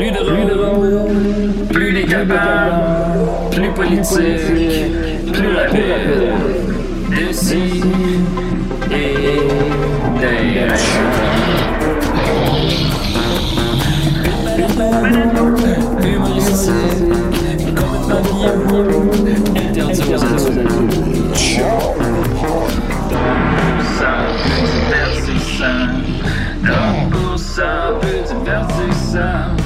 Plus drôle, plus décapable, plus politique, plus rapide. D'ici et d'ailleurs. Humoristique, complètement bien, interdit aux pour ça, peu divertissant,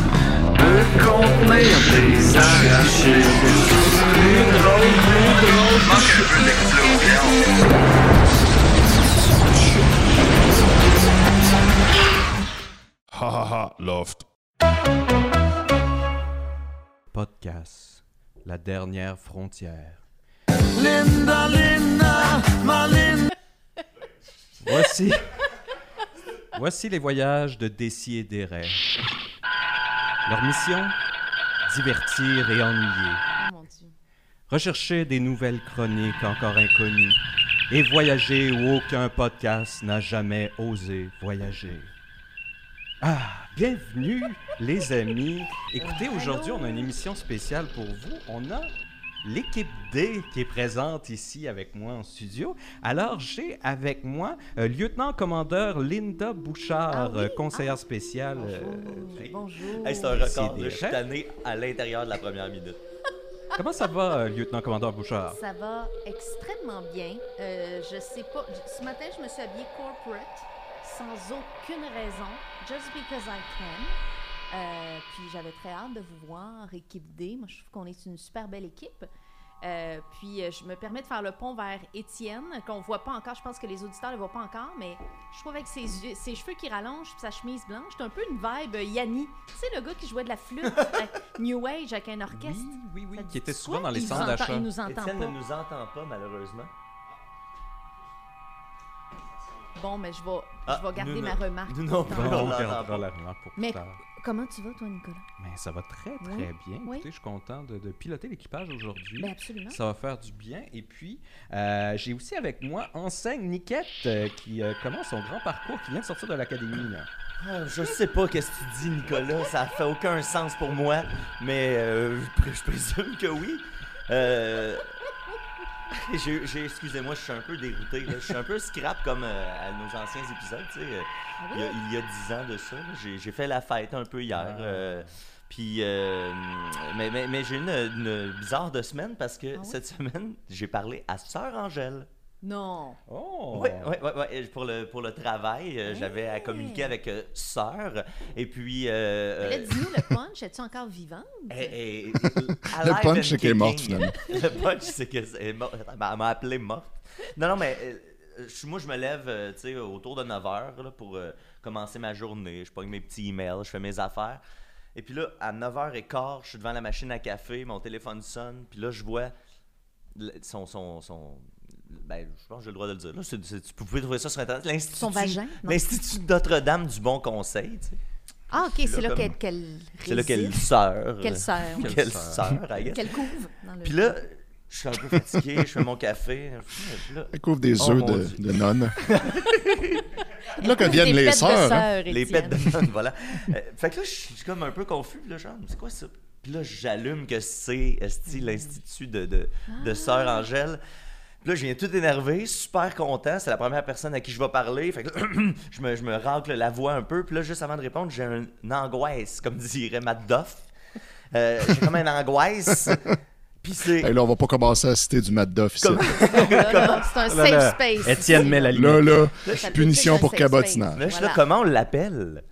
contenir des arrachés. Plus drôle, plus drôle, manque un peu d'explosion. Ha ha ha, loft. Podcast, la dernière frontière. Linda, Linda, ma Linda. Voici. Voici les voyages de Dessy et Desraies. Leur mission divertir et ennuyer. Oh. Rechercher des nouvelles chroniques encore inconnues. Et voyager où aucun podcast n'a jamais osé voyager. Ah, bienvenue les amis. Écoutez, aujourd'hui on a une émission spéciale pour vous. On a l'équipe D qui est présente ici avec moi en studio. Alors j'ai avec moi euh, lieutenant-commandeur Linda Bouchard, Ah oui? euh, conseillère spéciale. euh, Bonjour. Hey, c'est un record. C'est là. Je suis tanné à l'intérieur de la première minute. Comment ça va, euh, lieutenant-commandeur Bouchard? Ça va extrêmement bien. Euh, je sais pas. Ce matin, je me suis habillée corporate sans aucune raison, just because I can. Euh, puis j'avais très hâte de vous voir, équipe D. Moi, je trouve qu'on est une super belle équipe. Euh, puis euh, je me permets de faire le pont vers Étienne, qu'on voit pas encore. Je pense que les auditeurs ne le voient pas encore, mais je trouve avec ses, yeux- ses cheveux qui rallongent puis sa chemise blanche, c'est un peu une vibe Yanni. Tu sais, le gars qui jouait de la flûte, euh, New Age avec un orchestre. Oui, oui, oui, qui était souvent dans les centres d'achat. Il nous entend Étienne pas. ne nous entend pas, malheureusement. Bon, mais je vais, Ah, je vais garder nous ma remarque. nous non plus, tantôt. on la remarque pour plus Mais tard. comment tu vas, toi, Nicolas? Mais ça va très, très Oui. bien. Oui. Écoutez, je suis content de, de piloter l'équipage aujourd'hui. Ben absolument. Ça va faire du bien. Et puis, euh, j'ai aussi avec moi Enseigne Niquette euh, qui euh, commence son grand parcours, qui vient de sortir de l'académie. là. Ah, Je sais pas qu'est-ce que tu dis, Nicolas. Ça fait aucun sens pour moi, mais euh, je présume que oui. J'ai- Excusez-moi, je suis un peu dérouté. là. Je suis un peu scrap comme euh, à nos anciens épisodes. tu sais. Euh, Ah il, y a, il y a 10 ans de ça, j'ai j'ai fait la fête un peu hier. Ah. euh, puis, euh, mais mais, mais j'ai eu une, une bizarre de semaine parce que Ah oui? cette semaine, j'ai parlé à Sœur Angèle. Non. Oh! Oui, oui, oui, oui. Pour le, pour le travail, euh, j'avais à communiquer avec euh, Sœur. Et puis. Euh, Mais euh, là, dis-nous, le punch, es-tu encore vivante? eh, eh, Le punch, c'est qu'elle est morte, finalement. le punch, c'est qu'elle est morte. Elle m'a elle m'a appelé morte. Non, non, mais euh, moi, je me lève euh, tu sais, autour de 9 h là, pour euh, commencer ma journée. Je pogne mes petits emails, je fais mes affaires. Et puis là, à 9h15, je suis devant la machine à café, mon téléphone sonne, puis là, je vois son. son, son ben, je pense que j'ai le droit de le dire. Là, c'est- c'est- pouvez trouver ça sur Internet. L'Institut, Son vagin, non? L'Institut Notre-Dame du Bon Conseil. tu sais. Ah, OK, c'est là, comme- qu'elle qu'elle C'est là qu'elle sœur. Quelle sœur. Quelle Quelle sœur. I guess. Qu'elle couvre. dans le- Puis là, je suis un peu fatigué, je fais mon café. Puis là, Elle couvre des Oh, œufs mon de, Dieu. de nonnes. là que viennent des les de sœurs. hein. les Étienne. pètes de nonnes, voilà. Euh, fait que là, je suis comme un peu confus. Puis là, genre, c'est quoi ça? Puis là, j'allume que c'est esti, l'Institut de, de, de Sœur Angèle? Puis là, je viens tout énervé, super content. C'est la première personne à qui je vais parler. Fait que là, je, me, je me racle la voix un peu. Puis là, juste avant de répondre, j'ai un- une angoisse, comme dirait Matt Doff. Euh, j'ai comme une angoisse. Puis c'est. Hey, là, on va pas commencer à citer du Mad Duff ici. Comme- Là, là, C'est un Là, là, safe space. Étienne met la limite. Là, là, peut punition pour cabotinage. Là, je suis là, comment on l'appelle?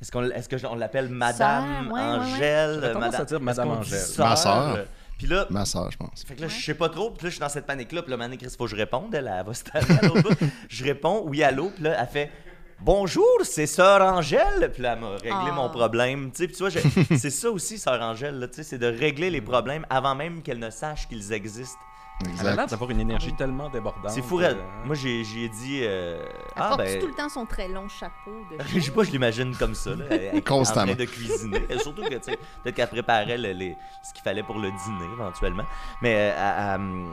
Est-ce qu'on est-ce que on l'appelle Madame Sœur, ouais, ouais, ouais. Angèle? Tendance à dire Madame Angèle. Ma sœur. Puis là, Ma sœur, je pense. fait que là, je sais pas trop. Puis là, je suis dans cette panique-là. Puis là, Mané, Chris, faut que je réponde. Elle, elle va se tanner à l'autre bout. Je réponds, oui, allô. Puis là, elle fait Bonjour, c'est Sœur Angèle. Puis là, elle m'a réglé Ah. mon problème. Tu sais, puis tu vois, je- c'est ça aussi, Sœur Angèle. là, Tu sais, c'est de régler les problèmes avant même qu'elle ne sache qu'ils existent. Elle a l'air d'avoir une énergie tellement débordante. C'est fou, euh, Moi, j'ai j'ai dit euh, Elle Ah, porte ben- tout le temps son très long chapeau de Je sais pas, je l'imagine comme ça, là, elle- Constamment. en train de cuisiner. Et surtout que, tu sais, peut-être qu'elle préparait le- les- ce qu'il fallait pour le dîner, éventuellement. Mais euh,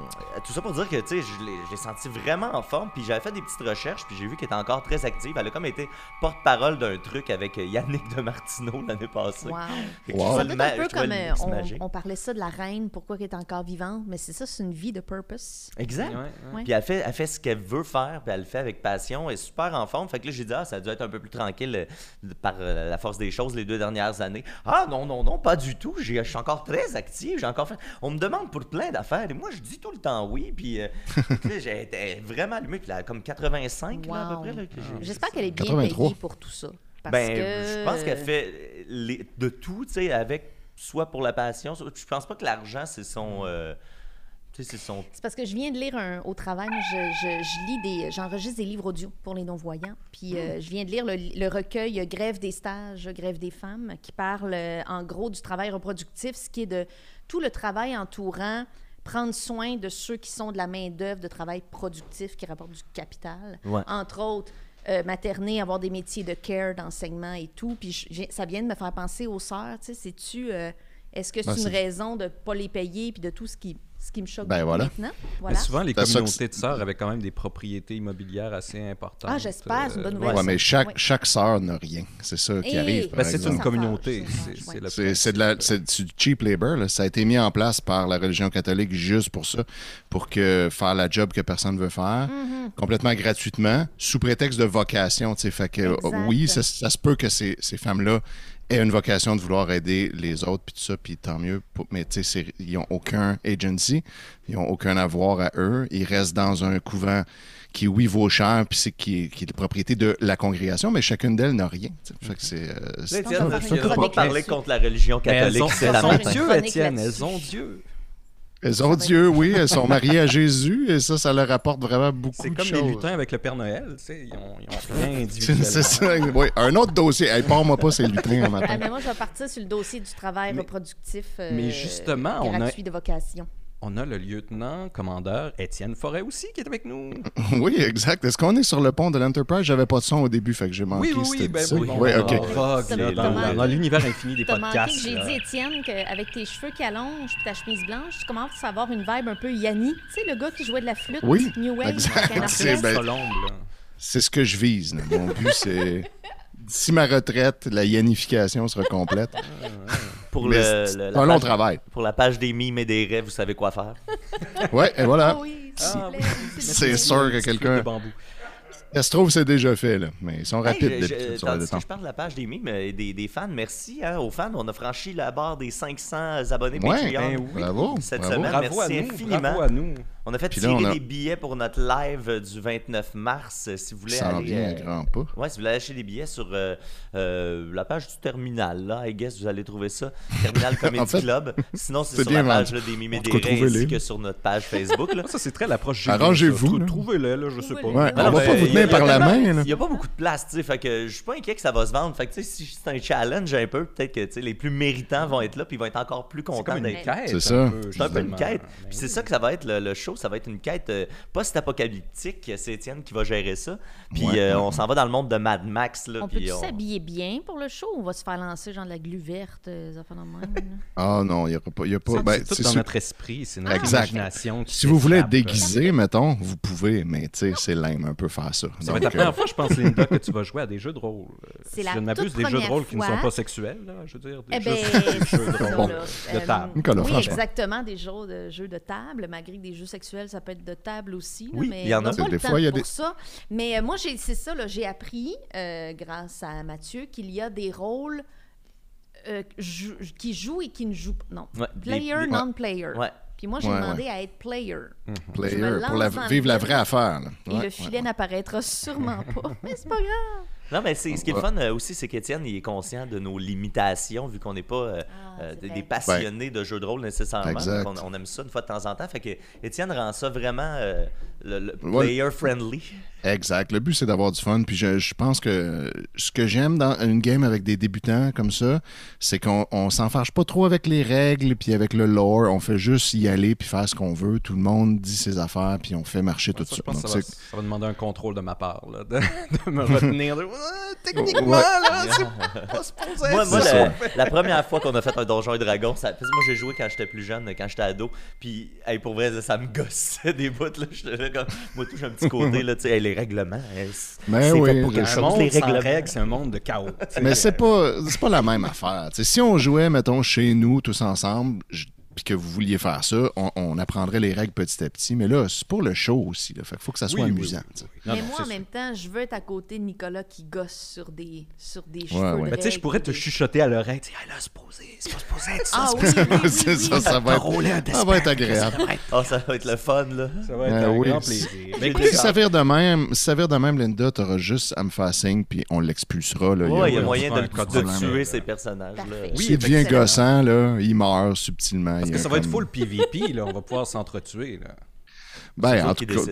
tout ça pour dire que, tu sais, je l'ai senti vraiment en forme. Puis j'avais fait des petites recherches, puis j'ai vu qu'elle était encore très active. Elle a comme été porte-parole d'un truc avec Yannick de Martineau l'année passée. Wow. Ma- un peu comme euh, on, on parlait ça de la reine, pourquoi elle est encore vivante, mais c'est ça, c'est une vie de purpose. Exact. Ouais, ouais. Ouais. Puis elle fait, elle fait ce qu'elle veut faire, puis elle le fait avec passion. Elle est super en forme. Fait que là, j'ai dit, ah, ça a dû être un peu plus tranquille euh, par euh, la force des choses les deux dernières années. Ah, non, non, non, pas du tout. J'ai- Je suis encore très active. J'ai encore fait. On me demande pour plein d'affaires. Et moi, je dis tout le temps oui. Puis euh, été vraiment allumé. Puis là, comme 85, là, à peu Wow. près. là, que j'ai- J'espère qu'elle est bien 83. payée pour tout ça. Parce Ben, que... je pense qu'elle fait euh, les- de tout, tu sais, avec soit pour la passion. soit- Je pense pas que l'argent, c'est son. euh, c'est son. Parce que je viens de lire un, au travail, je, je- je lis des, j'enregistre des livres audio pour les non-voyants. Puis Hmm. euh, je viens de lire le, le recueil euh, Grève des stages, Grève des femmes, qui parle euh, en gros du travail reproductif, ce qui est de tout le travail entourant prendre soin de ceux qui sont de la main-d'œuvre de travail productif qui rapporte du capital. Ouais. Entre autres, euh, materner, avoir des métiers de care, d'enseignement et tout. Puis je- ça vient de me faire penser aux sœurs. Tu sais, c'est-tu. est-ce que c'est Ben, une raison de ne pas les payer puis de tout ce qui, ce qui me choque Ben, voilà. maintenant? Mais souvent, les communautés de sœurs avaient quand même des propriétés immobilières assez importantes. Ah, j'espère, c'est une bonne nouvelle. Ouais, mais chaque, chaque sœur n'a rien. C'est ça qui Et- arrive. Ben, c'est une communauté. C'est du cheap labor. là. Ça a été mis en place par la religion catholique juste pour ça, pour que faire la job que personne ne veut faire, Mm-hmm. complètement gratuitement, sous prétexte de vocation. Fait que, Exact. oui, ça, ça se peut que ces, ces femmes-là aient une vocation de vouloir aider les autres, puis tout ça, puis tant mieux. pour- mais tu sais, ils n'ont aucun agency, ils n'ont aucun avoir à eux. Ils restent dans un couvent qui, oui, vaut cher, puis c'est qui, est- qui est la propriété de la congrégation, mais chacune d'elles n'a rien. c'est... euh, Étienne, pas parler contre la religion catholique, ont, c'est la Dieu, Étienne, elles ont Dieu. Elles ont Dieu, oui, elles sont mariées à Jésus et ça, ça leur apporte vraiment beaucoup C'est de comme choses. les lutins avec le Père Noël, tu sais, ils ont, ils ont rien C'est individuellement. c'est ça, oui. Un autre dossier. Hey, Parle-moi pas ces lutins un Ah, matin. mais moi, je vais partir sur le dossier du travail Mais- reproductif euh, mais justement, on a- gratuit de vocation. On a le lieutenant commandeur Étienne Forêt aussi qui est avec nous. Oui, exact. Est-ce qu'on est sur le pont de l'Enterprise? J'avais pas de son au début, fait que j'ai manqué. Oui, oui, oui, ben ça. oui. Oui, on- OK. on vogue, Ça là, me dans, dans l'univers infini des podcasts. j'ai dit, Étienne, qu'avec tes cheveux qui allongent puis ta chemise blanche, tu commences à avoir une vibe un peu Yanni. Tu sais, le gars qui jouait de la flûte, Oui, New Wave, C'est ben- ce que je vise. là. Mon but, c'est... Si ma retraite, la yannification sera complète. Pour, le, le- un la long page, travail. pour la page des mimes et des rêves, vous savez quoi faire. Ouais, et voilà. Ah oui, Ah, oui. C'est sûr que quelqu'un-. Ça se trouve, c'est déjà fait, là. Mais ils sont Hey, rapides je- d'habitude je- sur le tandis que je parle de la page des mimes et des, des fans, merci hein, aux fans. On a franchi la barre des 500 abonnés Ouais, Patreon ben oui. Bravo. cette bravo. semaine. Bravo à merci nous, infiniment. bravo à nous. On a fait Puis là, tirer on a- des billets pour notre live du 29 mars. euh, Si vous voulez Ça en aller. vient à euh, grands pas. Ouais, si vous voulez acheter des billets sur euh, euh, la page du Terminal, là, I guess vous allez trouver ça. Terminal Comedy En fait, Club. Sinon, c'est c'est sur la bien page là, des mimes et En des tout cas, ainsi trouvez-les. que sur notre page Facebook. Là. Ça, c'est très l'approche Arrangez-vous, Trou- là. Je sais pas. Ouais, on va pas vous tenir par la main, là. Il n'y a pas beaucoup de place, tu sais. Fait que je suis pas inquiet que ça va se vendre. Fait que tu sais, si c'est un challenge un peu, peut-être que tu sais, les plus méritants vont être là, puis ils vont être encore plus C'est contents comme une d'être quête. C'est un ça. peu, c'est un peu une justement. quête. Puis c'est ça que ça va être le, le show. Ça va être une quête euh, post-apocalyptique. C'est Étienne qui va gérer ça. Puis Ouais. euh, on s'en va dans le monde de Mad Max. Là, On peut-tu on- s'habiller bien pour le show ou on va se faire lancer genre de la glu verte, euh, des affaires? Ah non, il n'y a pas... Y a pas ben, c'est tout dans sûr- notre esprit, c'est notre Exact. imagination. qui Si vous voulez être déguisé, mettons, vous pouvez, mais tu sais, c'est lame un peu faire ça. Ça va être la euh, première fois, je pense, Linda, que tu vas jouer à des jeux de rôle. Euh, C'est si la je ne m'abuse, des jeux de rôle qui ne sont pas sexuels, là, je veux dire. Des Eh jeux, ben, jeux de rôle. de Euh, table. Nicolas, oui, exactement, des jeux de, jeux de table, malgré des jeux sexuels, ça peut être de table aussi. Oui, mais il y en a. pas Des le fois, il y a pour des- ça. Mais euh, moi, j'ai- c'est ça, là, j'ai appris, euh, grâce à Mathieu, qu'il y a des rôles euh, jou- qui jouent et qui ne jouent pas. Non, Ouais, player, non-player. Ouais. Puis moi, j'ai Ouais, demandé à être player. player, Je me pour la- vivre la vraie affaire. là. Et Ouais, le ouais, filet ouais. n'apparaîtra sûrement pas. Mais c'est pas grave. Non, mais c'est, ce qui est le fun euh, aussi, c'est qu'Étienne, il est conscient de nos limitations, vu qu'on n'est pas euh, Ah, euh, des, passionnés de jeux de rôle nécessairement. Exact. Donc, On, on aime ça une fois de temps en temps. Fait que Étienne rend ça vraiment le, Ouais. player-friendly. Exact. Le but, c'est d'avoir du fun. Puis je, je pense que ce que j'aime dans une game avec des débutants comme ça, c'est qu'on on s'en fâche pas trop avec les règles puis avec le lore. On fait juste y aller puis faire ce qu'on veut. Tout le monde dit ses affaires puis on fait marcher tout Ça, je pense Donc, que ça va, c'est- ça va demander un contrôle de ma part, là, de, de me retenir. de- Ouais, techniquement, là, c'est pas supposé Moi, moi, la, la première fois qu'on a fait un Donjon et Dragon, ça, parce que moi j'ai joué quand j'étais plus jeune, quand j'étais ado, puis hey, pour vrai, ça me gossait des bouts. Là comme, moi, tout, j'ai un petit côté, là, tu sais, hey, les règlements, hey, Mais oui, fait pour le- quelque Un chose, monde les règlements. règles, c'est un monde de chaos. Mais c'est pas, c'est pas la même affaire. Si on jouait, mettons, chez nous, tous ensemble, je- puis que vous vouliez faire ça, on, on apprendrait les règles petit à petit. Mais là, c'est pour le show aussi. Là. Fait qu'il faut que ça soit Oui, amusant. oui, tu sais. oui. Non, mais non, moi, en sûr. même temps, je veux être à côté de Nicolas qui gosse sur des, sur des cheveux. ouais. de Ben, tu sais, je pourrais ou te des- chuchoter à l'oreille. tu sais, Hey, là, c'est posé, c'est pas supposé être ça. Ah c'est oui, pas oui, oui, C'est oui, ça, oui. ça va être, rouler un ça va être agréable. Ah, ça va être le fun, là. Ça va être Ben un oui. grand plaisir. Mais Écoute, si ça vire de même, si ça vire de même, Linda, t'auras juste à me faire signe, puis on l'expulsera. Là. Il y a moyen de, tuer ces personnages-là. Oui, S'il devient gossant, là, il meurt subtilement. Parce que ça va être full PVP, là. On va pouvoir s'entretuer, là. Ben, C'est en vous tout cas,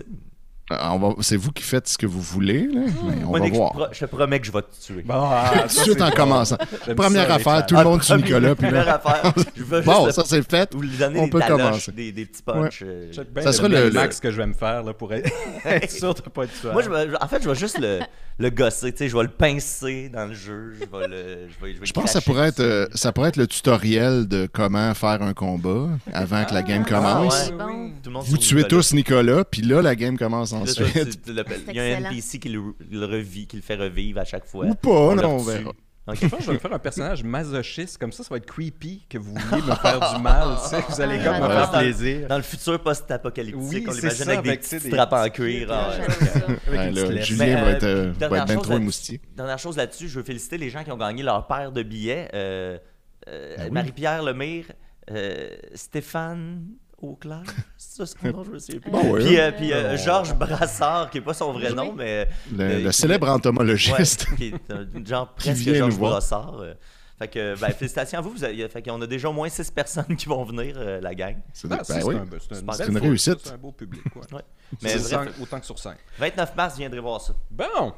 euh, on va- c'est vous qui faites ce que vous voulez, là, mais on va voir. pro- je te promets que je vais te tuer. Bon, ah, Tout de suite en commençant. J'aime Première ça, affaire, tout le monde sur Nicolas, puis première là, affaire, je veux juste bon, le- ça c'est fait. vous lui donner on des peut commencer. des, des petits punchs. euh, Ça le sera le- max que je vais me faire là, pour être, sûr de pas être tueur. Moi, je vais- en fait, je vais juste le, le gosser, tu sais, je vais le pincer dans le jeu, je vais le... Je, vais, je vais Je pense que ça pourrait, être, dessus. euh, ça pourrait être le tutoriel de comment faire un combat avant que la game Ah, commence. ouais. Bon. Tout le monde Vous tuez Nicolas. tous Nicolas, puis là, la game commence Là, toi, ensuite. tu- tu l'appelles. Il y a un. NPC qui le, le revit, qui le fait revivre à chaque fois. Ou pas, On non, on verra. Ok. Je pense que je vais me faire un personnage masochiste, comme ça, ça va être creepy que vous vouliez me faire du mal, tu sais, vous allez comme me faire dans- plaisir. Dans le futur post-apocalyptique, Oui, on l'imagine avec des avec, petites des trappes en petites cuir. Ah. Julien va être, euh, bien chose trop émoustillé. Dernière chose là-dessus, je veux féliciter les gens qui ont gagné leur paire de billets. Euh, euh, Ben oui. Marie-Pierre Lemire, euh, Stéphane Auclair, ça son nom, je me souviens plus. Bon, ouais, puis euh, puis, euh, Georges Brassard, qui n'est pas son vrai nom, mais Le, euh, le célèbre entomologiste. Ouais, qui est un genre presque Georges. Brassard. euh. Fait que, ben, félicitations à vous. vous avez, fait qu'on a déjà au moins 6 personnes qui vont venir, euh, la gang. C'est Ah, ben c'est oui. un- c'est une, réussite. C'est un beau public, ouais. Ouais. Mais bref, cinq, autant que sur 5. 29 mars, je viendrai voir ça. Bon!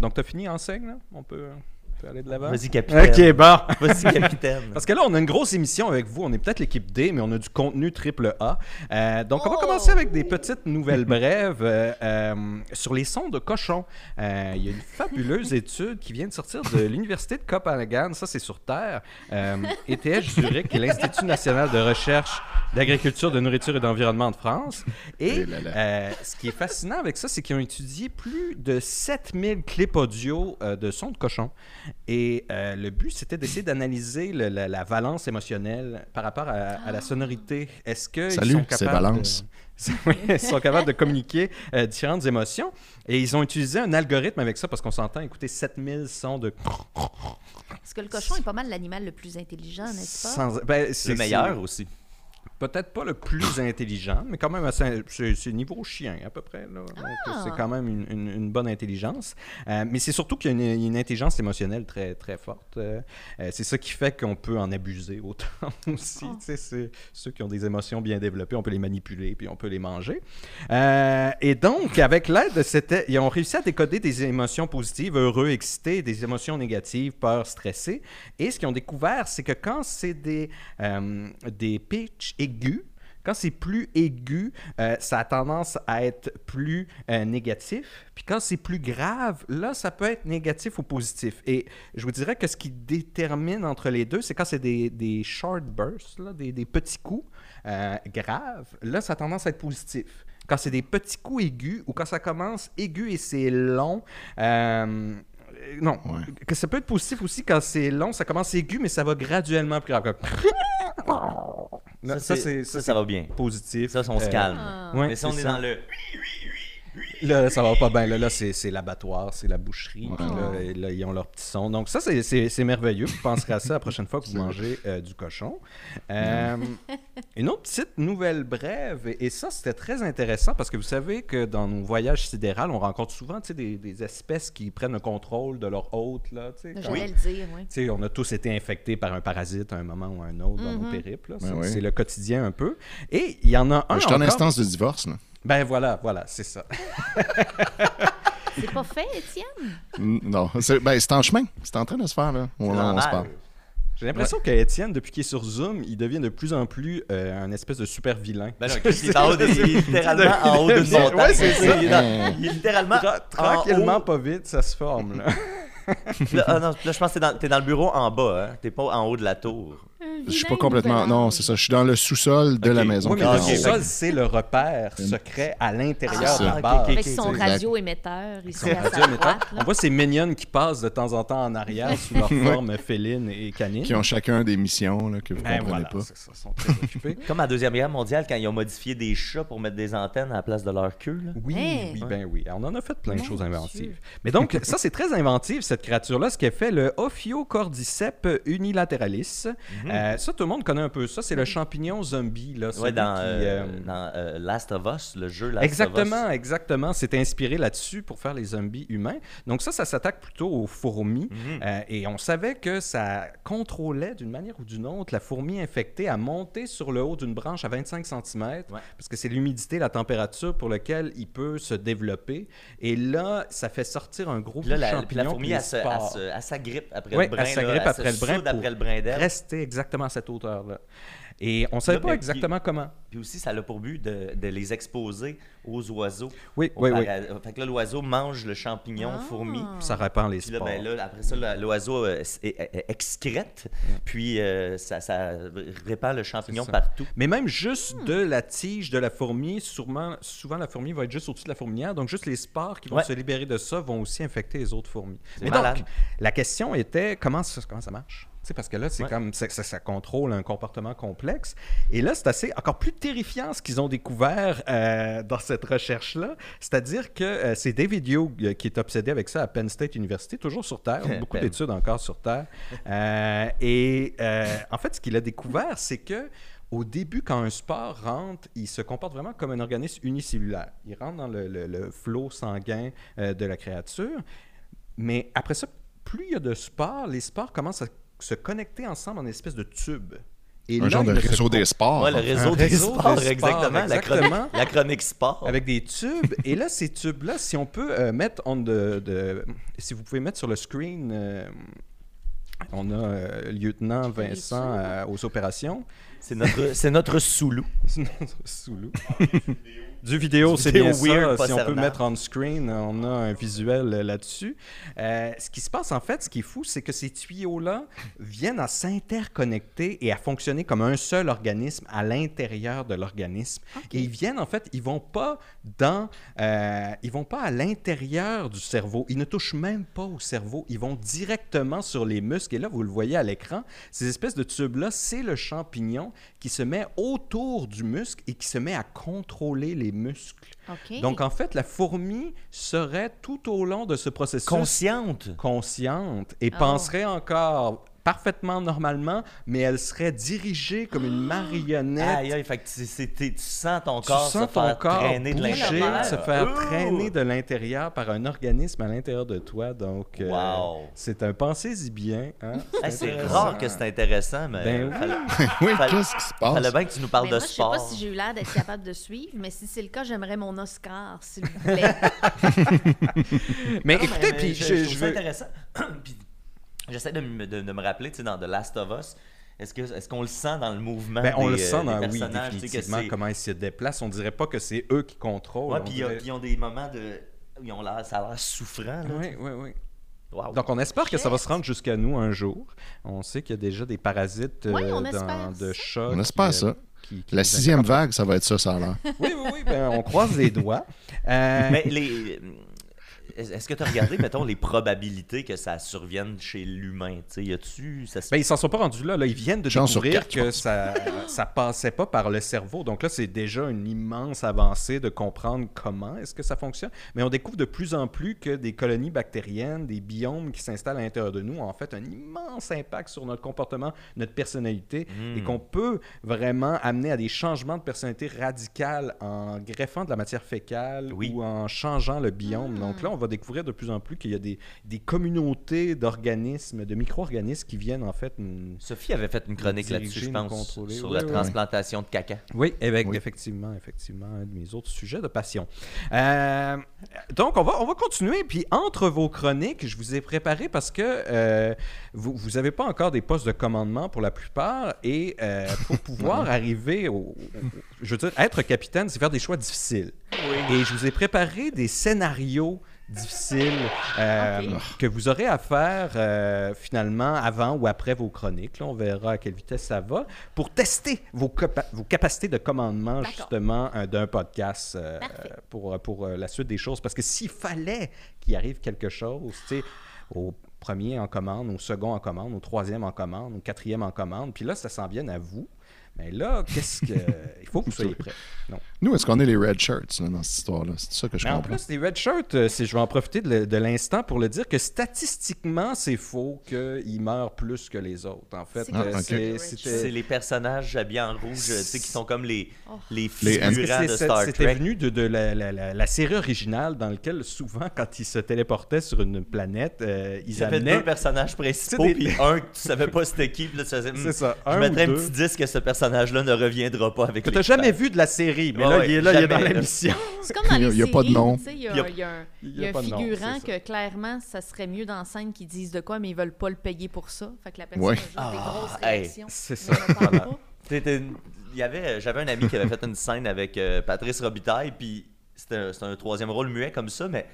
Donc, t'as fini enseigne, là? On peut, on peut aller de l'avant? Vas-y, capitaine. Ok, bon. Vas-y, capitaine. Parce que là, on a une grosse émission avec vous. On est peut-être l'équipe D, mais on a du contenu triple A. Euh, donc, on va Oh! commencer avec des petites nouvelles brèves euh, euh, sur les sons de cochons. Euh, Il y a une fabuleuse étude qui vient de sortir de l'Université de Copenhagen. Ça, c'est sur Terre. Euh, ETH Zurich, qui est l'Institut national de recherche d'agriculture, de nourriture et d'environnement de France? Et Eh là là. euh, ce qui est fascinant avec ça, c'est qu'ils ont étudié plus de 7000 clips audio euh, de sons de cochons. Et euh, le but, c'était d'essayer d'analyser le- la, la valence émotionnelle par rapport à, à la sonorité. Est-ce qu'ils Salut, sont c'est capables Valence. De... Ils sont capables de communiquer euh, différentes émotions. Et ils ont utilisé un algorithme avec ça parce qu'on s'entend écouter 7000 sons de... Parce que le cochon est pas mal l'animal le plus intelligent, n'est-ce pas? Sans- ben, c'est- Le meilleur aussi. Peut-être pas le plus intelligent, mais quand même, c'est niveau chien à peu près. Ah! C'est quand même une, une- une bonne intelligence. Euh, mais c'est surtout qu'il y a une, une intelligence émotionnelle très, très forte. Euh, euh, c'est ça qui fait qu'on peut en abuser autant aussi. Ah. C'est- ceux qui ont des émotions bien développées, on peut les manipuler puis on peut les manger. Euh, et donc, avec l'aide de cette... Ils ont réussi à décoder des émotions positives, heureux, excités, des émotions négatives, peur, stressé. Et ce qu'ils ont découvert, c'est que quand c'est des, des pitchs aigus, quand c'est plus aigu, euh, ça a tendance à être plus euh, négatif. Puis quand c'est plus grave, là, ça peut être négatif ou positif. Et je vous dirais que ce qui détermine entre les deux, c'est quand c'est des, des short bursts, là, des, des petits coups euh, graves, là, ça a tendance à être positif. Quand c'est des petits coups aigus ou quand ça commence aigu et c'est long, non, Ouais. que ça peut être positif aussi quand c'est long, ça commence aigu, mais ça va graduellement plus grave. Non, Ça, c'est- ça, ça va bien. positif. Ça, on se Euh, calme. Ah. ouais, Mais si on c'est est ça. dans le. Là, ça va pas bien. Là, là c'est l'abattoir, c'est la boucherie. Ouais. Puis là, ils ont leur petit son. Donc, ça, c'est- merveilleux. Vous penserez à ça la prochaine fois que vous mangez euh, du cochon. Euh, une autre petite nouvelle brève, et, et ça, c'était très intéressant parce que vous savez que dans nos voyages sidérales, on rencontre souvent des, des espèces qui prennent le contrôle de leur hôte. Là, J'allais le dire, oui. tu sais, on a tous été infectés par un parasite à un moment ou à un autre dans nos périples. là. C'est oui. le quotidien un peu. Et il y en a un. Je suis en instance de divorce, là. Ben voilà, voilà, c'est ça. C'est pas fait, Étienne? Non, c'est ben, c'est en chemin. C'est en train de se faire, là. On, on se parle. J'ai l'impression qu'Étienne, depuis qu'il est sur Zoom, il devient de plus en plus euh, un espèce de super vilain. Ben non, il est en haut de- il est littéralement en haut d'une Ouais, montagne. c'est ça. Il est, dans- il est littéralement Tra- en tranquillement, pas vite, ça se forme. Là. Là, ah non, là, je pense que t'es dans, dans le bureau en bas, hein? T'es pas en haut de la tour. Je suis pas complètement. Non, c'est ça. Je suis dans le sous-sol de la maison. Oui, mais le sous-sol, c'est le repère secret à l'intérieur Ah, de la. Ok, Avec son radio-émetteur. On voit ces mignonnes qui passent de temps en temps en arrière sous leur forme féline et canine. Qui ont chacun des missions là, que vous Ben comprenez voilà, pas. c'est ça, ils sont très occupés. Comme à la Deuxième Guerre mondiale, quand ils ont modifié des chats pour mettre des antennes à la place de leur queue. Là. Oui, oui, ben oui. On en a fait plein de choses Dieu. inventives. Mais donc, ça, c'est très inventif, cette créature-là, ce qu'elle fait le Ophiocordyceps unilateralis. Euh, ça, tout le monde connaît un peu ça. C'est le champignon zombie. Là, Ouais, dans, qui, euh, euh, dans euh, Last of Us, le jeu Last of Us. Exactement, exactement. C'est inspiré là-dessus pour faire les zombies humains. Donc ça, ça s'attaque plutôt aux fourmis. Mhm. Euh, et on savait que ça contrôlait d'une manière ou d'une autre la fourmi infectée à monter sur le haut d'une branche à 25 cm, Ouais. parce que c'est l'humidité, la température pour laquelle il peut se développer. Et là, ça fait sortir un gros là, la, champignon. la fourmi, elle s'agrippe après Ouais, le brin. elle s'agrippe après le brin après le brin. Rester exactement à cette hauteur-là. Et on ne savait Là, pas ben, exactement comment. Puis aussi, ça a pour but de, de les exposer aux oiseaux. Oui, oui, oui. Fait que là, l'oiseau mange le champignon Ah. fourmi. Ça répand les Puis là, spores. ben là, après ça, l'oiseau euh, excrète, puis euh, ça, ça répand le champignon partout. Mais même juste de la tige de la fourmi, sûrement, souvent la fourmi va être juste au-dessus de la fourmilière, donc juste les spores qui vont Ouais. se libérer de ça vont aussi infecter les autres fourmis. Mais malade. donc, la question était comment ça, comment ça marche? Sais, parce que là, c'est Ouais. comme ça, ça- ça contrôle un comportement complexe. Et là, c'est assez encore plus terrifiant ce qu'ils ont découvert euh, dans cette recherche-là. C'est-à-dire que euh, c'est David Hugh euh, qui est obsédé avec ça à Penn State University, toujours sur Terre, beaucoup d'études encore sur Terre. Euh, et en fait, ce qu'il a découvert, c'est que au début, quand un spore rentre, il se comporte vraiment comme un organisme unicellulaire. Il rentre dans le, le- le flot sanguin de la créature. Mais après ça, plus il y a de spores, les spores commencent à se connecter ensemble en une espèce de tube. Et Un là, genre de réseau des sports. Ouais, le réseau des réseau sports, exactement. La, exactement. chronique, la chronique sport. avec des tubes. Et là, ces tubes-là, si on peut euh, mettre on de, de- si vous pouvez mettre sur le screen, euh, on a euh, lieutenant Vincent euh, aux opérations. C'est notre, c'est notre sous-loup. Soulou. Du vidéo, c'est bien weird, ça. Si on peut mettre on screen, on a un visuel là-dessus. Euh, ce qui se passe en fait, ce qui est fou, c'est que ces tuyaux-là viennent à s'interconnecter et à fonctionner comme un seul organisme à l'intérieur de l'organisme. Et ils viennent en fait, ils vont pas dans, euh, ils vont pas à l'intérieur du cerveau. Ils ne touchent même pas au cerveau. Ils vont directement sur les muscles. Et là, vous le voyez à l'écran, ces espèces de tubes-là, c'est le champignon qui se met autour du muscle et qui se met à contrôler les muscles. Donc, en fait, la fourmi serait tout au long de ce processus Consciente. consciente et Oh. penserait encore parfaitement normalement, mais elle serait dirigée comme une marionnette. Aïe, aïe, fait que tu, c'est- t'es- tu sens ton tu corps sens se ton faire corps traîner de l'intérieur. se faire Ouh! traîner de l'intérieur par un organisme à l'intérieur de toi. Donc, euh, Wow. c'est un pensez-y bien. hein. Hey, c'est rare que c'est intéressant, mais Ben oui. fallait, oui, Fallait- qu'est-ce qui se passe? fallait bien que tu nous parles Mais de moi, je sais sport. pas si j'ai eu l'air d'être capable de suivre, mais si c'est le cas, j'aimerais mon Oscar, s'il vous plaît. Mais Non, écoutez, mais puis je, je, je veux- intéressant. Puis j'essaie de, me- de- de me rappeler, tu sais, dans The Last of Us, est-ce que est-ce qu'on le sent dans le mouvement Ben, on des, le sent euh, dans des oui, définitivement, comment ils se déplacent. On dirait pas que c'est eux qui contrôlent. Ouais, on puis dirait- ils ont des moments de ils ont l'air, ça a l'air souffrant. Là. Oui, oui, oui. Wow. Donc, on espère que ça va se rendre jusqu'à nous un jour. On sait qu'il y a déjà des parasites euh, on dans- de chats. On qui, espère euh, ça. qui- qui La sixième vague, ça va être ça, ça a l'air. Oui, oui, oui. ben, on croise les doigts. Euh, Mais les est- est-ce que tu as regardé, mettons, les probabilités que ça survienne chez l'humain? Tu sais, y a-tu. Ça se- Ben, ils s'en sont pas rendus là, là. Ils viennent de Chance découvrir quatre, que ça, ça passait pas par le cerveau. Donc là, c'est déjà une immense avancée de comprendre comment est-ce que ça fonctionne. Mais on découvre de plus en plus que des colonies bactériennes, des biomes qui s'installent à l'intérieur de nous ont en fait un immense impact sur notre comportement, notre personnalité, Hmm. et qu'on peut vraiment amener à des changements de personnalité radicales en greffant de la matière fécale Oui. ou en changeant le biome. Donc là, on va découvrir de plus en plus qu'il y a des, des communautés d'organismes, de micro-organismes qui viennent en fait nous, Sophie avait fait une chronique là-dessus, je pense, sur Oui, la oui, transplantation de caca. Oui, avec, Oui. effectivement, effectivement, un de mes autres sujets de passion. Euh, donc, on va, on va continuer. Puis, entre vos chroniques, je vous ai préparé parce que euh, vous n'avez pas encore des postes de commandement pour la plupart. Et euh, pour pouvoir arriver au, au- Je veux dire, être capitaine, c'est faire des choix difficiles. Et je vous ai préparé des scénarios difficiles euh, que vous aurez à faire euh, finalement avant ou après vos chroniques. Là, on verra à quelle vitesse ça va pour tester vos, capa- vos capacités de commandement justement euh, d'un podcast pour, pour la suite des choses. Parce que s'il fallait qu'il arrive quelque chose, tu sais, au premier en commande, au second en commande, au troisième en commande, au quatrième en commande, puis là, ça s'en vienne à vous. Mais là, qu'est-ce que. Il faut que vous soyez prêts? Non. Nous, est-ce qu'on est les red shirts là, dans cette histoire-là? C'est ça que je Mais en comprends. plus, les red shirts, euh, je vais en profiter de, l'instant pour le dire que statistiquement, c'est faux qu'ils meurent plus que les autres. En fait, C'est Ah, ok. c'est- les c'était- personnages habillés en rouge, qui sont comme les, Oh. les figurants de Star C'était Trek. venu de, de la, la- la- la série originale dans laquelle, souvent, quand ils se téléportaient sur une planète, euh, ils avaient amenaient... deux personnages principaux, des- puis un que tu savais pas c'était qui, puis là tu faisais, hmm, C'est ça, Je un mettrais un petit disque que ce personnage-là ne reviendra pas avec les t'as jamais vu de la série, mais Ouais, là, ouais, il est là, il est dans jamais, l'émission. C'est comme dans Il y a- les il y a pas de nom. tu Il y a, Il y il un, il il y a un pas de nom, figurant que clairement, ça serait mieux dans la scène qu'ils disent de quoi, mais ils veulent pas le payer pour ça. Fait que la personne Ouais. a juste des Ah, grosses hey, réactions. c'est ça. ne parle Voilà. pas. C'était une- il y avait j'avais un ami qui avait fait une scène avec euh, Patrice Robitaille puis c'était un, c'était un troisième rôle muet comme ça mais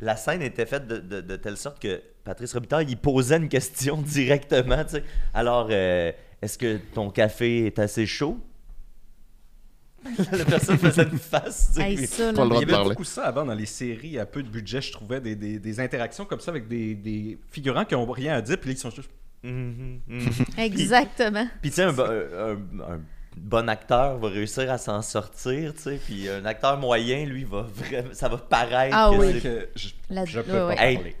la scène était faite de, de- de telle sorte que Patrice Robitaille il posait une question directement tu alors euh, est-ce que ton café est assez chaud? La personne faisait une face tu sais, Hey, puis- ça, Il y avait parler. beaucoup ça avant dans les séries à peu de budget, je trouvais des, des- des interactions comme ça avec des, des figurants qui ont rien à dire, puis là, ils sont juste... Exactement. Puis tu sais, un, bo- un- un bon acteur va réussir à s'en sortir, tu sais. Puis un acteur moyen, lui, va vraiment, ça va paraître. Ah que oui. que je, La- je peux ouais, pas. Hey. parler.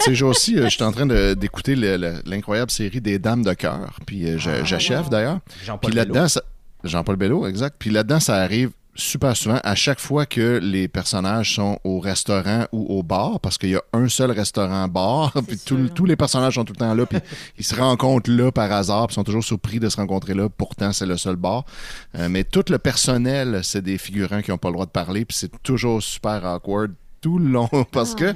Tu sais, aussi, euh, je suis en train de- d'écouter le- le- l'incroyable série des Dames de cœur. Puis euh, Ah, j'achève wow. d'ailleurs. Jean-Paul Puis là-dedans, Jean-Paul Bello, exact. Puis là-dedans, ça arrive super souvent à chaque fois que les personnages sont au restaurant ou au bar, parce qu'il y a un seul restaurant-bar, puis tout- sûr. tous les personnages sont tout le temps là, puis ils se rencontrent là par hasard, puis sont toujours surpris de se rencontrer là, pourtant c'est le seul bar. Euh, mais tout le personnel, c'est des figurants qui n'ont pas le droit de parler, puis c'est toujours super awkward tout le long, parce Ah, que.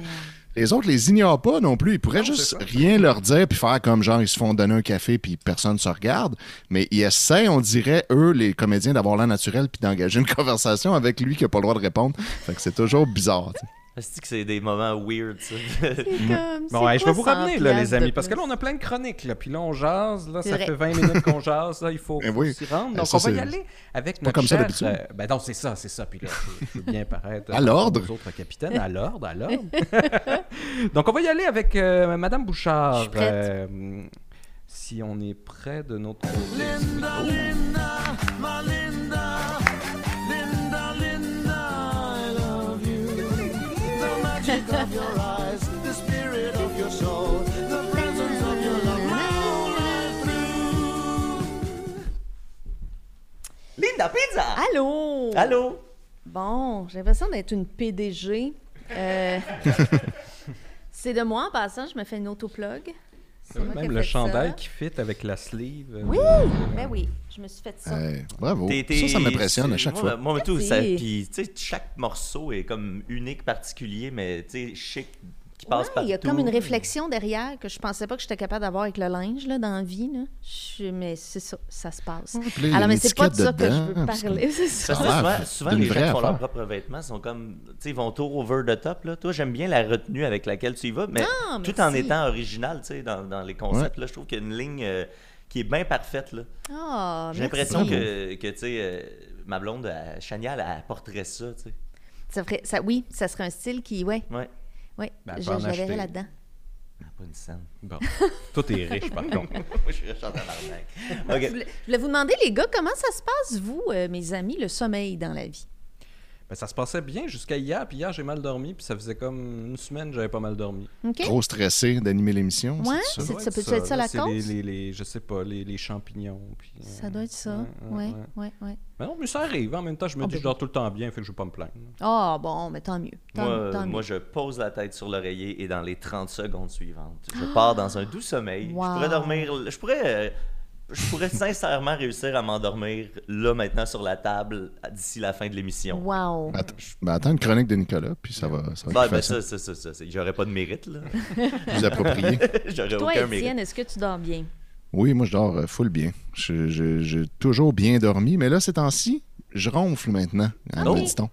Les autres les ignorent pas non plus. Ils pourraient Non, juste rien leur dire puis faire comme genre ils se font donner un café puis personne se regarde. Mais ils essaient, on dirait, eux, les comédiens, d'avoir l'air naturel puis d'engager une conversation avec lui qui a pas le droit de répondre. Fait que c'est toujours bizarre. Est-ce que c'est des moments weird, ça? C'est comme, Bon, c'est ouais, je vais vous 100 ramener, là, les amis, parce que là, on a plein de chroniques, là, puis là, on jase, là, C'est ça vrai. fait 20 minutes qu'on jase, là, il faut, faut oui. s'y rendre. Eh, Donc, ça, on va y c'est aller avec pas notre comme ça cher, d'habitude. euh, ben non, c'est ça, c'est ça, puis là, je, veux bien paraître... À l'ordre. aux autres capitaines, à l'ordre, à l'ordre. Donc, on va y aller avec euh, Madame Bouchard. Je suis prête. euh, si on est prêt de notre. Linda, Linda, my Linda, Linda, of your eyes, the spirit of your soul, the presence of your love rolling through. Linda Pizza! Allô? Allô? Bon, j'ai l'impression d'être une PDG. Euh, c'est de moi en passant, je me fais une autoplug. Moi Même le chandail ça. qui fit avec la sleeve. euh, Oui, ben oui, je me suis fait ça. Hey, bravo. T'es- t'es- Ça, ça m'impressionne à chaque moi, fois. Moi, tout, Merci. ça, puis, tu sais, chaque morceau est comme unique, particulier, mais tu sais, chic, qui passe Ouais, partout. il y a comme une réflexion derrière que je pensais pas que j'étais capable d'avoir avec le linge là, dans la vie. Là. Je- mais c'est ça, ça se passe. puis Alors, mais c'est pas de ça que je veux parler. c'est ça. Parce que Ah, souvent, c'est souvent les gens qui font leurs propres vêtements sont comme, tu sais, vont trop over the top. Là. Toi, j'aime bien la retenue avec laquelle tu y vas, mais Ah, tout en étant original, tu sais, dans, dans les concepts. Là, je trouve qu'il y a une ligne euh, qui est bien parfaite. Là. Ah, J'ai l'impression que, que tu sais, euh, ma blonde, elle, Chania, elle, elle porterait ça, tu sais. Ça ferait, ça, oui, ça serait un style qui, ouais. Ouais. Oui, Ben, acheter. là-dedans. Ah, Pas une scène. Bon. Toi, t'es riche, par contre. Moi, je suis riche en tabarnak. Je OK. voulais, je voulais vous demander, les gars, comment ça se passe, vous, euh, mes amis, le sommeil dans la vie? Ça se passait bien jusqu'à hier, puis hier, j'ai mal dormi, puis ça faisait comme une semaine que j'avais pas mal dormi. OK? Trop stressé d'animer l'émission. Ouais, c'est ça? doit ça être la cause? Les, les, les- je sais pas, les, les champignons. Puis, euh, Ça doit être ça. ouais, Oui, ouais, oui, ouais. oui. Ben non, mais ça arrive. En même temps, je me Ah, dis ben que je dors tout le temps bien, fait que je vais pas me plaindre. Ah, bon, mais tant mieux. Tant, Moi, tant moi, je pose la tête sur l'oreiller et dans les 30 secondes suivantes, je pars dans un doux sommeil. Wow. Je pourrais dormir. Je pourrais. Je pourrais sincèrement réussir à m'endormir là maintenant sur la table d'ici la fin de l'émission. Wow. Att- ben, attends une chronique de Nicolas, puis ça va, ça va Ben, être ben, facile. ça, ça, ça, ça, j'aurais pas de mérite là. Plus approprié. j'aurais Toi, aucun Étienne, mérite. est-ce que tu dors bien? Oui, moi, je dors euh, full bien. J'ai toujours bien dormi, mais là, ces temps-ci, je ronfle maintenant, en Oh. dit-on.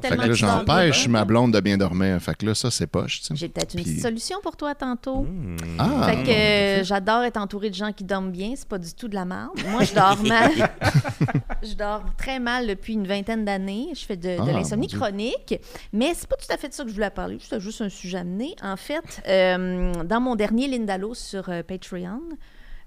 Fait Tellement que là, que tu dors j'empêche ma blonde de bien dormir. Fait que là, ça, c'est poche, tu sais. J'ai peut-être une Puis- solution pour toi tantôt. Hmm. Ah! Fait que euh, j'adore être entourée de gens qui dorment bien, c'est pas du tout de la merde. Moi, je dors mal. je dors très mal depuis une vingtaine d'années. Je fais de, de Ah, l'insomnie chronique, mais c'est pas tout à fait de ça que je voulais parler. C'était juste un sujet amené. En fait, euh, dans mon dernier Lindalo sur euh, Patreon,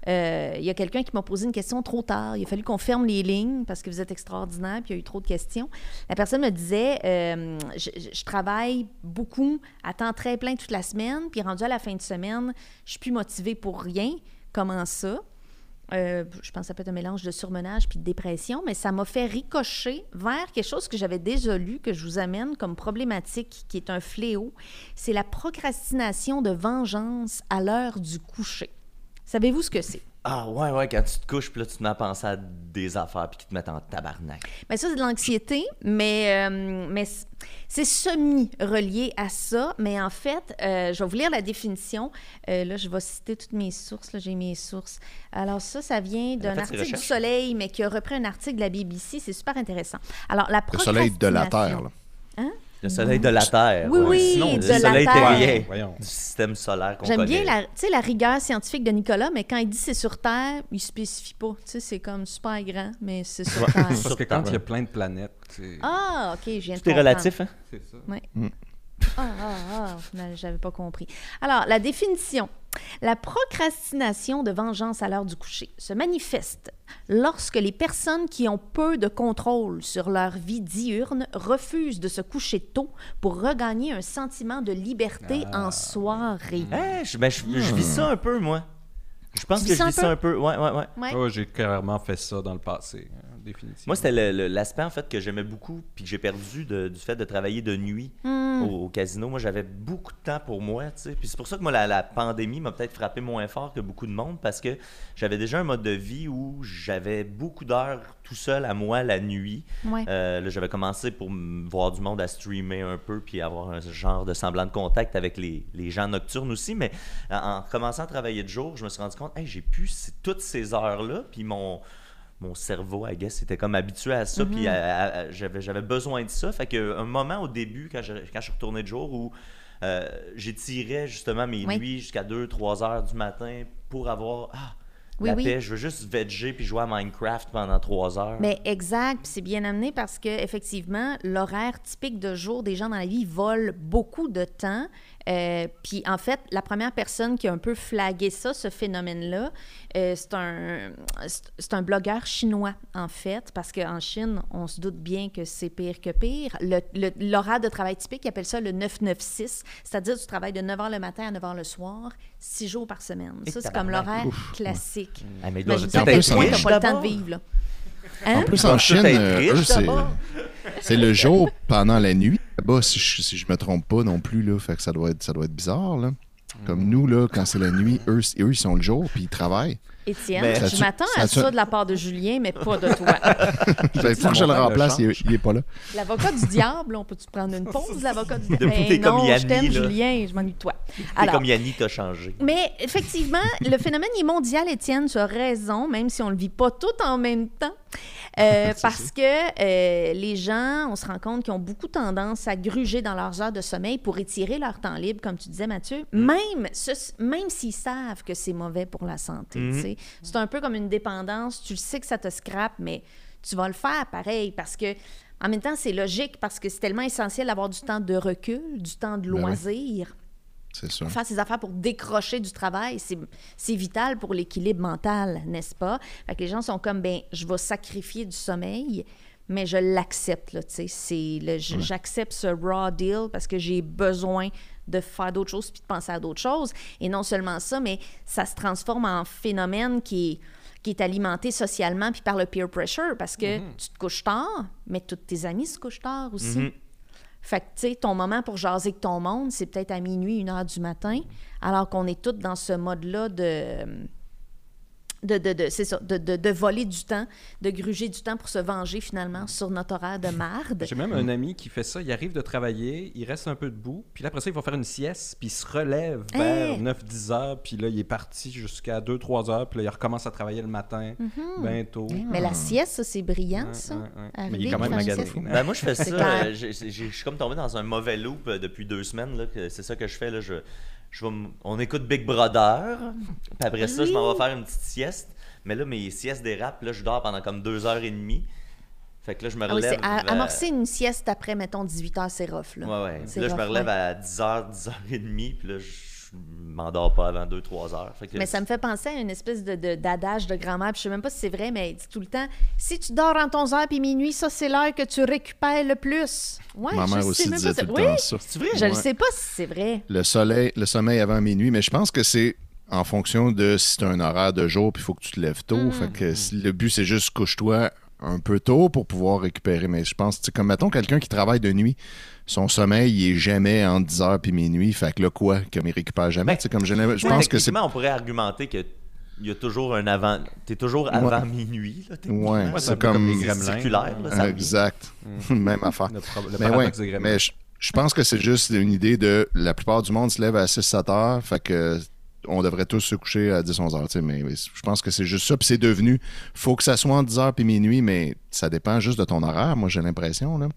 il y a quelqu'un qui m'a posé une question trop tard. Il a fallu qu'on ferme les lignes parce que vous êtes extraordinaire, puis il y a eu trop de questions. La personne me disait euh, je travaille beaucoup, à temps très plein toute la semaine, puis rendu à la fin de semaine, je suis plus motivée pour rien. Comment ça? Euh, je pense que ça peut être un mélange de surmenage puis de dépression, mais ça m'a fait ricocher vers quelque chose que j'avais déjà lu, que je vous amène comme problématique, qui est un fléau. C'est la procrastination de vengeance à l'heure du coucher. Savez-vous ce que c'est? Ah ouais, ouais, quand tu te couches, puis là, tu te mets à penser à des affaires, puis qui te mettent en tabarnak. Bien, ça, c'est de l'anxiété, mais, euh, mais c'est semi-relié à ça. Mais en fait, euh, je vais vous lire la définition. Euh, là, je vais citer toutes mes sources. Là, j'ai mes sources. Alors, ça, ça vient d'un article du. Soleil, mais qui a repris un article de la BBC. C'est super intéressant. Alors, la Le soleil de la Terre, là. Le soleil de la Terre. Oui, oui, Sinon, de le soleil terrien du système solaire qu'on J'aime connaît. bien la, tu sais, la rigueur scientifique de Nicolas, mais quand il dit c'est sur Terre, il spécifie pas. Tu sais, c'est comme super grand, mais c'est sur Terre. Parce que quand il y a plein de planètes, c'est Ah, OK, je viens de Tout est comprendre. relatif, hein? c'est ça. Ah, ah, ah, non, j'avais pas compris. Alors, la définition. La procrastination de vengeance à l'heure du coucher se manifeste lorsque les personnes qui ont peu de contrôle sur leur vie diurne refusent de se coucher tôt pour regagner un sentiment de liberté en soirée. Hein, je, ben, je, je vis ça un peu, moi. Je pense Tu que je vis un ça un peu. Ouais, ouais, ouais. Ouais. Ouais, j'ai carrément fait ça dans le passé, définitivement. Moi, c'était le- le- l'aspect, en fait, que j'aimais beaucoup, puis que j'ai perdu de- du fait de travailler de nuit Hmm. au, au casino. Moi, j'avais beaucoup de temps pour moi, tu sais. Puis c'est pour ça que moi, la, la pandémie m'a peut-être frappé moins fort que beaucoup de monde, parce que j'avais déjà un mode de vie où j'avais beaucoup d'heures tout seul à moi la nuit. Ouais. Euh, là, j'avais commencé pour voir du monde à streamer un peu, puis avoir un genre de semblant de contact avec les, les gens nocturnes aussi. Mais en, en commençant à travailler de jour, je me suis rendu compte, hey, j'ai plus toutes ces heures-là, puis mon, mon cerveau, I guess, était comme habitué à ça, puis à- j'avais, j'avais besoin de ça. Fait qu'un moment au début, quand je, quand je suis retourné de jour, où euh, j'étirais justement mes Oui. nuits jusqu'à 2-3 heures du matin pour avoir ah, Oui, la oui. paix. Je veux juste veger puis jouer à Minecraft pendant 3 heures. Mais exact, puis c'est bien amené parce que effectivement, l'horaire typique de jour des gens dans la vie vole beaucoup de temps. Euh, puis en fait, la première personne qui a un peu flagué ça, ce phénomène-là, euh, c'est un un blogueur chinois en fait, parce qu'en Chine, on se doute bien que c'est pire que pire. L'horaire de travail typique, ils appellent ça le 9-9-6, c'est-à-dire tu travailles de 9h le matin à 9h le soir, 6 jours par semaine. Et Ça, c'est comme l'horaire classique. Ah, mais il Imagine à en quel point en- pas le temps de vivre, là. Hein? En plus, Ils en Chine, euh, eux, c'est le jour pendant la nuit. Là-bas, si je, si je me trompe pas non plus, là, fait que ça doit être, ça doit être bizarre. Là. Comme nous, là, quand c'est la nuit, eux, eux, ils sont le jour, puis ils travaillent. Étienne, Mais- je m'attends à ça de la part de Julien, mais pas de toi. Il faut que je le remplace, le il, est- il est pas là. L'avocat du diable, on peut-tu prendre une pause, l'avocat du diable? Ben comme non, je Yanni, t'aime. Julien, je m'ennuie de toi. C'est Alors, comme Yannick t'a changé. mais effectivement, le phénomène est mondial, Étienne, tu as raison, même si on ne le vit pas tout en même temps. Euh, parce que euh, les gens, on se rend compte qu'ils ont beaucoup tendance à gruger dans leurs heures de sommeil pour étirer leur temps libre, comme tu disais, Mathieu, même, ce- même s'ils savent que c'est mauvais pour la santé. sais. C'est un peu comme une dépendance. Tu le sais que ça te scrape, mais tu vas le faire pareil parce que en même temps, c'est logique parce que c'est tellement essentiel d'avoir du temps de recul, du temps de Ben loisir. Sûr. Faire ses affaires pour décrocher du travail, c'est vital pour l'équilibre mental, n'est-ce pas? Fait que les gens sont comme, ben, je vais sacrifier du sommeil, mais je l'accepte, là, tu sais. J'accepte ce raw deal parce que j'ai besoin de faire d'autres choses puis de penser à d'autres choses. Et non seulement ça, mais ça se transforme en phénomène qui est, qui est alimenté socialement puis par le peer pressure parce que tu te couches tard, mais tous tes amis se couchent tard aussi. Mhm. Fait que, tu sais, ton moment pour jaser avec ton monde, c'est peut-être à minuit, une heure du matin, alors qu'on est tous dans ce mode-là de. De, de, de- c'est ça, de, de, de voler du temps, de gruger du temps pour se venger finalement sur notre horaire de marde. J'ai même un ami qui fait ça. Il arrive de travailler, il reste un peu debout, puis là, après ça, il va faire une sieste, puis il se relève vers Hey! 9-10 heures, puis là, il est parti jusqu'à 2-3 heures, puis là, il recommence à travailler le matin, bientôt. Mais la sieste, ça, c'est brillant, ça. Mais il est quand même magané. sieste. Ben moi je fais ça, euh, je suis comme tombé dans un mauvais loop euh, depuis deux semaines là, que c'est ça que je fais là, je, je vais on écoute Big Brother, puis après ça je m'en vais faire une petite sieste, mais là mes siestes dérapent, là je dors pendant comme deux heures et demie, fait que là je me Ah oui, relève. à- amorcer une sieste après, mettons, 18 heures, c'est rough, là. Ouais ouais, là je me relève ouais. à 10h, 10h30, puis là je m'endors pas avant 2-3 heures. Fait que Mais ça me fait penser à une espèce de, de- d'adage de grand-mère, je sais même pas si c'est vrai, mais elle dit tout le temps si tu dors entre 11 heures puis minuit, ça, c'est l'heure que tu récupères le plus. Ouais, Ma je mère sais aussi même disait pas tout si- le oui, temps ça. C'est vrai? Je ne Ouais. sais pas si c'est vrai. Le soleil, le sommeil avant minuit, mais je pense que c'est en fonction de si tu as un horaire de jour, puis il faut que tu te lèves tôt. Fait que si le but, c'est juste couche-toi un peu tôt pour pouvoir récupérer. Mais je pense, comme mettons quelqu'un qui travaille de nuit, son sommeil, il est jamais entre 10h puis minuit. Fait que là, quoi, comme il récupère jamais. Ben, comme je, je Ouais, pense que c'est. techniquement, on pourrait argumenter que il y a toujours un avant. T'es toujours avant minuit, là. Ouais, c'est c'est un peu comme comme. les circulaire, là, ça. Exact. Même affaire. Le, le Mais ouais, mais je, je pense que c'est juste une idée de la plupart du monde se lève à 6-7 heures, fait que on devrait tous se coucher à 10-11 heures, mais je pense que c'est juste ça, puis c'est devenu, faut que ça soit entre 10 heures puis minuit, mais ça dépend juste de ton horaire, moi j'ai l'impression, là.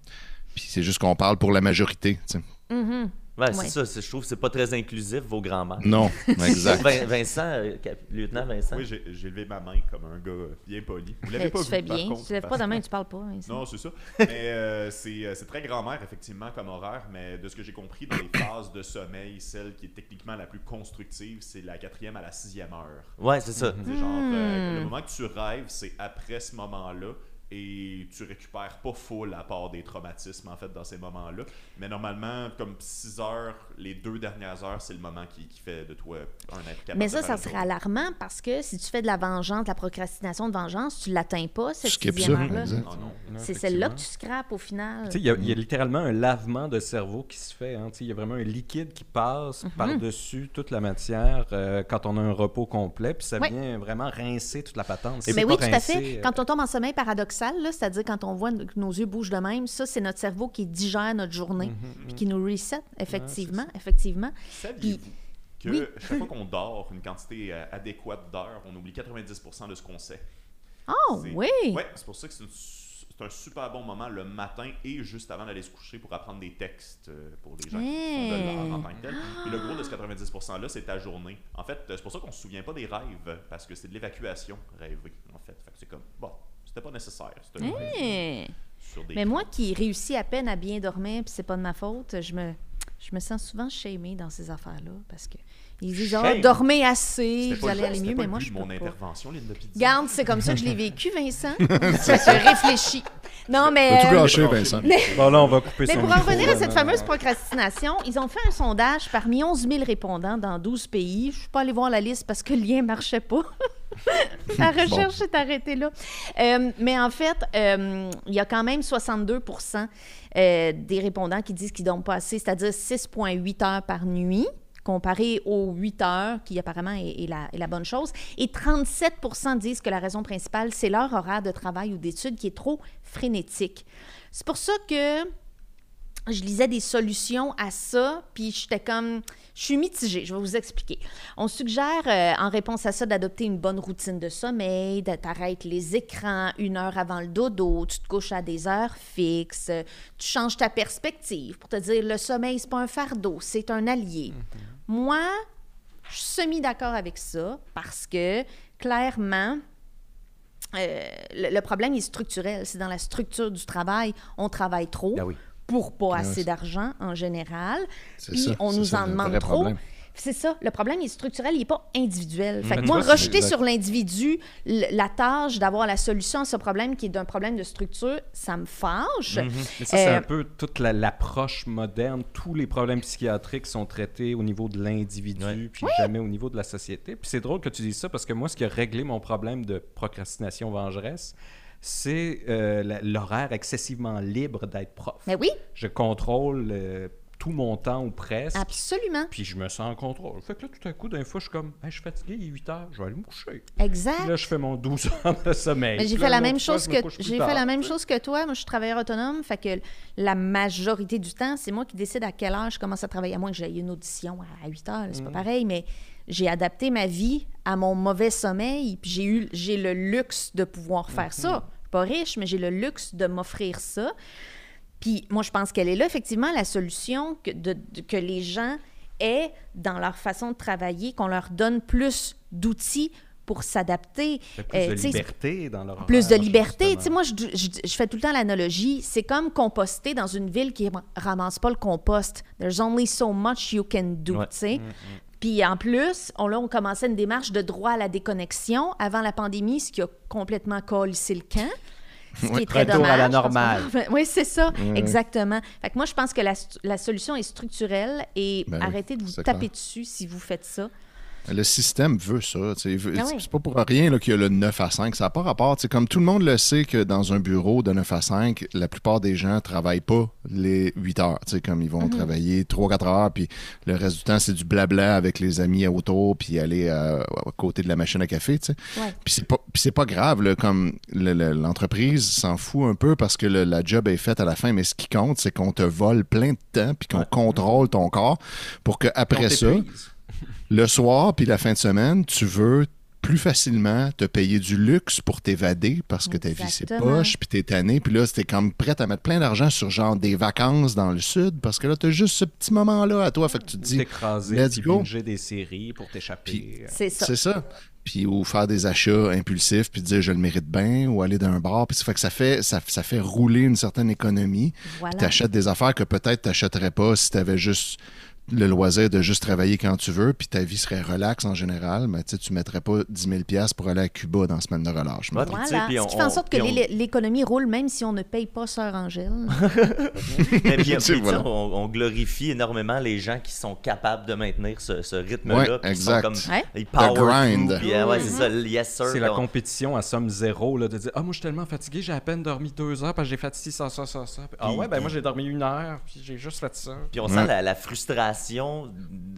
Puis c'est juste qu'on parle pour la majorité, tu sais. Mhm. Ouais, Ouais. c'est ça. c'est- Je trouve que c'est pas très inclusif, vos grands-mères. Non, exact. Vin- Vincent, euh, lieutenant Vincent. Oui, j'ai j'ai levé ma main comme un gars bien poli. Vous l'avez pas tu vu, fais par bien. contre, tu lèves pas de main, tu parles pas. Non, c'est ça. Mais euh, c'est euh, c'est très grand-mère, effectivement, comme horaire. Mais de ce que j'ai compris, dans les phases de sommeil, celle qui est techniquement la plus constructive, c'est la quatrième à la sixième heure. Ouais, c'est ça. C'est genre, euh, Hmm. le moment que tu rêves, c'est après ce moment-là. Et tu récupères pas full à part des traumatismes, en fait, dans ces moments-là. Mais normalement, comme 6 heures, les deux dernières heures, c'est le moment qui, qui fait de toi un être capable Mais de ça, faire ça serait alarmant parce que si tu fais de la vengeance, de la procrastination de vengeance, tu l'atteins pas, cette sixième heure-là. Ah non. C'est celle-là que tu scrapes au final. Il y, a- il y a littéralement un lavement de cerveau qui se fait. hein. Il y a vraiment un liquide qui passe Mhm. par-dessus toute la matière euh, quand on a un repos complet, puis ça Ouais. vient vraiment rincer toute la patente. Mais oui, tout à fait. euh, Quand on tombe en sommeil paradoxal, c'est-à-dire quand on voit que nos yeux bougent de même, ça, c'est notre cerveau qui digère notre journée, puis qui nous reset, effectivement, effectivement. Saviez-vous que oui. chaque fois qu'on dort une quantité euh, adéquate d'heures, on oublie 90% de ce qu'on sait? Oh, oui! Ouais, c'est pour ça que c'est un super bon moment le matin et juste avant d'aller se coucher pour apprendre des textes euh, pour les gens qui font de l'art en tant que tel. Et le gros de ce 90%-là, c'est ta journée. En fait, c'est pour ça qu'on se souvient pas des rêves, parce que c'est de l'évacuation rêver, en fait. C'est comme, bon, c'était pas nécessaire. C'était un rêve sur des Mais moi qui réussis à peine à bien dormir, puis c'est pas de ma faute, je me, je me sens souvent shamée dans ces affaires-là parce que ils disent ah, Shame. dormez assez, vous allez le- aller mieux, mais moi but je de peux mon pas. intervention, Linda Pizzi. Garde, c'est comme ça que je l'ai vécu, Vincent. je réfléchis. Non, mais. T'as tout euh, gâché, Vincent? Bon, là, on va couper Mais son pour en micro, revenir à cette fameuse procrastination, ils ont fait un sondage parmi 11 000 répondants dans 12 pays. Je ne suis pas allée voir la liste parce que le lien ne marchait pas. la recherche s'est arrêtée là. Euh, mais en fait, euh, il y a quand même 62 euh, des répondants qui disent qu'ils ne dorment pas assez, c'est-à-dire 6,8 heures par nuit comparé aux 8 heures, qui apparemment est, la bonne chose. Et 37% disent que la raison principale, c'est leur horaire de travail ou d'études qui est trop frénétique. C'est pour ça que je lisais des solutions à ça, puis j'étais comme, je suis mitigée, je vais vous expliquer. On suggère, euh, en réponse à ça, d'adopter une bonne routine de sommeil, de t'arrêter les écrans une heure avant le dodo, tu te couches à des heures fixes, euh, tu changes ta perspective pour te dire, le sommeil, c'est pas un fardeau, c'est un allié. Moi, je suis semi-d'accord avec ça, parce que, clairement, euh, le, le problème est structurel. C'est dans la structure du travail. On travaille trop oui. Pour pas assez oui. d'argent en général. C'est Puis ça, on nous ça en demande trop. problème. C'est ça. Le problème est structurel, il n'est pas individuel. Fait que moi, vois, rejeter sur l'individu la tâche d'avoir la solution à ce problème qui est d'un problème de structure, ça me fâche. Mais ça, c'est Euh, un peu toute la- l'approche moderne. Tous les problèmes psychiatriques sont traités au niveau de l'individu, Ouais. puis jamais au niveau de la société. Puis c'est drôle que tu dises ça parce que moi, ce qui a réglé mon problème de procrastination vengeresse, c'est euh, l'horaire excessivement libre d'être prof. Mais oui, Je contrôle euh, tout mon temps ou presque. absolument. Puis je me sens en contrôle. Fait que là, tout à coup, d'un fois, je suis comme, Hey, je suis fatigué, il est 8 heures, je vais aller me coucher. Exact. Puis là, je fais mon 12 heures de sommeil. Mais j'ai fait la même fois, chose que couche plus j'ai tard, fait la même tu sais. chose que toi. Moi, je suis travailleur autonome, fait que la majorité du temps, c'est moi qui décide à quelle heure je commence à travailler. À moins que j'aie une audition à 8 heures, c'est Mm. pas pareil, mais j'ai adapté ma vie à mon mauvais sommeil, puis j'ai eu j'ai le luxe de pouvoir faire ça. Suis pas riche, mais j'ai le luxe de m'offrir ça. Puis moi, je pense qu'elle est là, effectivement, la solution que, de- de- que les gens aient dans leur façon de travailler, qu'on leur donne plus d'outils pour s'adapter. Plus Euh, de liberté dans leur plus de liberté. justement. Tu sais, moi, je, je- je fais tout le temps l'analogie. C'est comme composter dans une ville qui ra- ramasse pas le compost. There's only so much you can do, Ouais. tu sais. Puis en plus, on, là, on commençait une démarche de droit à la déconnexion avant la pandémie, ce qui a complètement collé le camp. Ce qui est très Retour dommage. à la normale. Oui, c'est ça, exactement. Fait que moi, je pense que la, la solution est structurelle et Ben oui, arrêtez de vous taper clair. dessus si vous faites ça. Le système veut ça. Ah oui. C'est pas pour rien qu'il y a le 9 à 5. Ça n'a pas rapport. Comme tout le monde le sait que dans un bureau de 9 à 5, la plupart des gens ne travaillent pas les 8 heures. Comme ils Mhm. vont travailler 3-4 heures, puis le reste du temps, c'est du blabla avec les amis autour, puis aller euh, à côté de la machine à café. Ouais. Puis c'est pas, pas grave, là, comme le- le- l'entreprise s'en fout un peu parce que le- la job est faite à la fin, mais ce qui compte, c'est qu'on te vole plein de temps puis qu'on contrôle ton corps pour que après On ça. Le soir puis la fin de semaine, tu veux plus facilement te payer du luxe pour t'évader parce que ta vie c'est poche puis t'es tanné puis là t'es comme prête à mettre plein d'argent sur genre des vacances dans le sud parce que là t'as juste ce petit moment là à toi fait que tu te dis T'écraser, let's go. des séries pour t'échapper. C'est ça. c'est ça. Puis ou faire des achats impulsifs puis dire je le mérite bien ou aller d'un bar puis ça fait que ça fait ça, ça fait rouler une certaine économie. Voilà. Tu achètes des affaires que peut-être tu n'achèterais pas si tu avais juste le loisir de juste travailler quand tu veux, puis ta vie serait relaxe en général, mais tu tu mettrais pas 10 000 pièces pour aller à Cuba dans la semaine de relâche. Sais, Voilà. puis Ce on- qui fait en sorte que on- l'économie roule même si on ne paye pas Sœur Angèle. Mais puis, Voilà. on, on glorifie énormément les gens qui sont capables de maintenir ce, ce rythme-là. Ouais, exact. Sont comme, Ouais. Ils power grind. puis, euh, ouais, c'est yes la compétition à somme zéro, là, de dire Ah, moi, je suis tellement fatigué, j'ai à peine dormi deux heures parce que j'ai ci, ça, ça, ça, ça. Puis, Ah, ouais, ben moi, j'ai dormi une heure, puis j'ai juste fait ça. Puis on Ouais. sent la, la frustration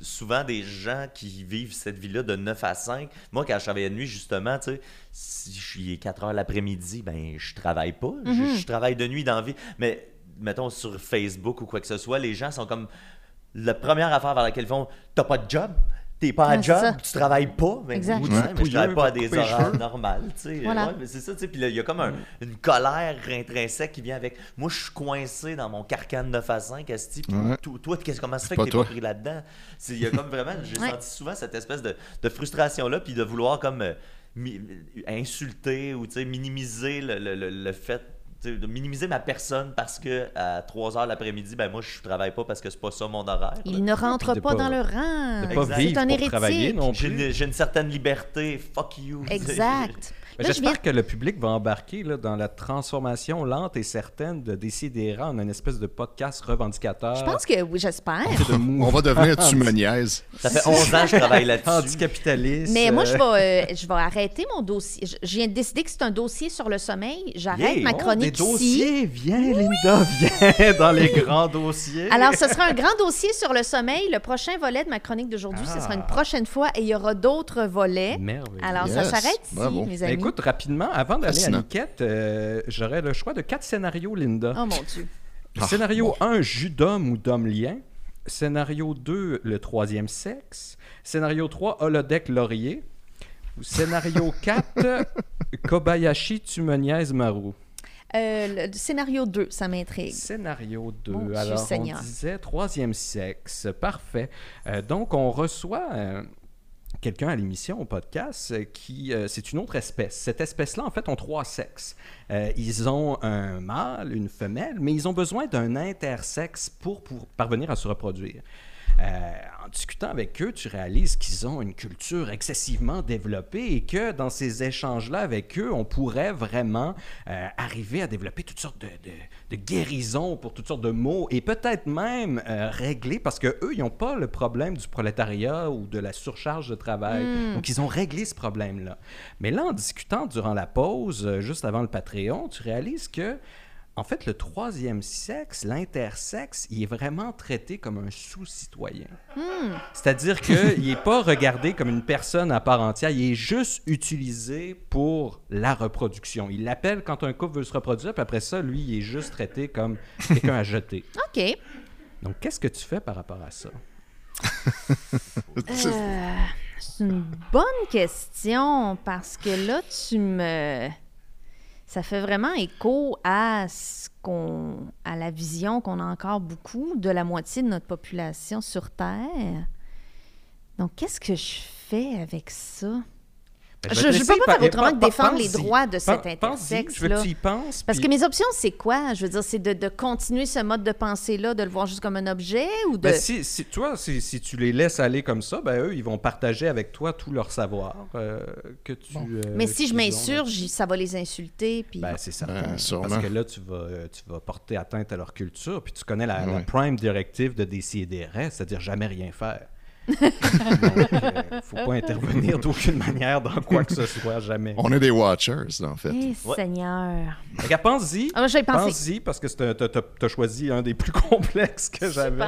souvent des gens qui vivent cette vie-là de 9 à 5. Moi, quand je travaillais de nuit, justement, tu sais, si je suis 4 heures l'après-midi, ben je travaille pas. Je- Mhm. je, travaille de nuit dans la vie. Mais mettons sur Facebook ou quoi que ce soit, les gens sont comme la première affaire vers laquelle ils font T'as pas de job T'es pas à Ouais, c'est job, tu travailles pas, mais, Exact. oui, Ouais. mais je travaille pas à des horaires normales, tu sais. Voilà. Ouais, mais c'est ça, tu sais. Puis là, il y a comme un- une colère intrinsèque qui vient avec. Moi, je suis coincé dans mon carcan de 9 à 5, Esti. puis toi, comment ça fait que t'es pas pris là-dedans? Il y a comme vraiment, j'ai Ouais. senti souvent cette espèce de, de frustration-là, puis de vouloir comme euh, mi- insulter ou tu sais, minimiser le, le- le- le fait. De minimiser ma personne parce que à 3 heures l'après-midi, ben moi je travaille pas parce que c'est pas ça mon horaire. Il ne rentre pas, pas- dans le rang. C'est un pour travailler hérétique. une, j'ai une certaine liberté, fuck you. Exact. J'espère viens- que le public va embarquer là, dans la transformation lente et certaine de Décidera en une espèce de podcast revendicateur. Je pense que oui, j'espère. On va devenir tu me niaises. Ça fait 11 ans que je travaille là-dessus. anticapitaliste. Mais moi, je vais, euh, je vais arrêter mon dossier. Je, je viens de décider que c'est un dossier sur le sommeil. J'arrête Yeah. ma oh, chronique des ici. dossiers, viens Linda, viens dans les grands dossiers. Alors, ce sera un grand dossier sur le sommeil. Le prochain volet de ma chronique d'aujourd'hui, ce sera une prochaine fois et il y aura d'autres volets. Merveilleux. Alors, ça s'arrête ici, Bravo. mes amis. Écoute, rapidement, avant d'aller à. Niquette, euh, j'aurais le choix de quatre scénarios, Linda. Oh mon Dieu. Ah, Scénario 1, jus d'homme ou d'homme lien. Scénario 2, le troisième sexe. Scénario 3, holodeck laurier. Ou scénario 4, Kobayashi tu me niaises Maru. Euh, le scénario 2, ça m'intrigue. Scénario 2. Mon Dieu Alors, Seigneur. on disait troisième sexe. Parfait. Euh, donc, on reçoit euh, quelqu'un à l'émission, au podcast, euh, qui euh, c'est une autre espèce. Cette espèce-là, en fait, ont trois sexes. Euh, ils ont un mâle, une femelle, mais ils ont besoin d'un intersexe pour, pour parvenir à se reproduire. Euh, en discutant avec eux, tu réalises qu'ils ont une culture excessivement développée et que dans ces échanges-là avec eux, on pourrait vraiment euh, arriver à développer toutes sortes de, de- de guérisons pour toutes sortes de mots et peut-être même euh, régler, parce que eux, ils n'ont pas le problème du prolétariat ou de la surcharge de travail. Donc, ils ont réglé ce problème-là. Mais là, en discutant durant la pause, juste avant le Patreon, tu réalises que en fait, le troisième sexe, l'intersexe, il est vraiment traité comme un sous-citoyen. C'est-à-dire qu'il n'est pas regardé comme une personne à part entière, il est juste utilisé pour la reproduction. Il l'appelle quand un couple veut se reproduire, puis après ça, lui, il est juste traité comme quelqu'un à jeter. OK. Donc, qu'est-ce que tu fais par rapport à ça? Euh, c'est une bonne question parce que là, tu me. Ça fait vraiment écho à ce qu'on, à la vision qu'on a encore beaucoup de la moitié de notre population sur Terre. Donc, qu'est-ce que je fais avec ça? Je- laisser peux pas par- faire autrement que défendre les droits de cet intersexe, Je veux que là. tu y penses. Parce puis- que mes options, c'est quoi? Je veux dire, c'est de, de continuer ce mode de pensée-là, de le voir juste comme un objet ou de. Ben, si, si- toi, si, si tu les laisses aller comme ça, ben eux, ils vont partager avec toi tout leur savoir euh, que tu. euh, Mais si je m'insurge, ça va les insulter. Puis... Ben, c'est certain. Ben, sûrement. parce que là, tu vas, euh, tu vas porter atteinte à leur culture. Puis tu connais la, prime directive de DCDR, c'est-à-dire jamais rien faire. Donc, euh, faut pas intervenir d'aucune manière dans quoi que ce soit, jamais. On est des watchers, en fait. Eh, Ouais. Seigneur. Regarde, pense-y. Ah. Pense-y, parce que t'as t'as choisi un des plus complexes que j'avais.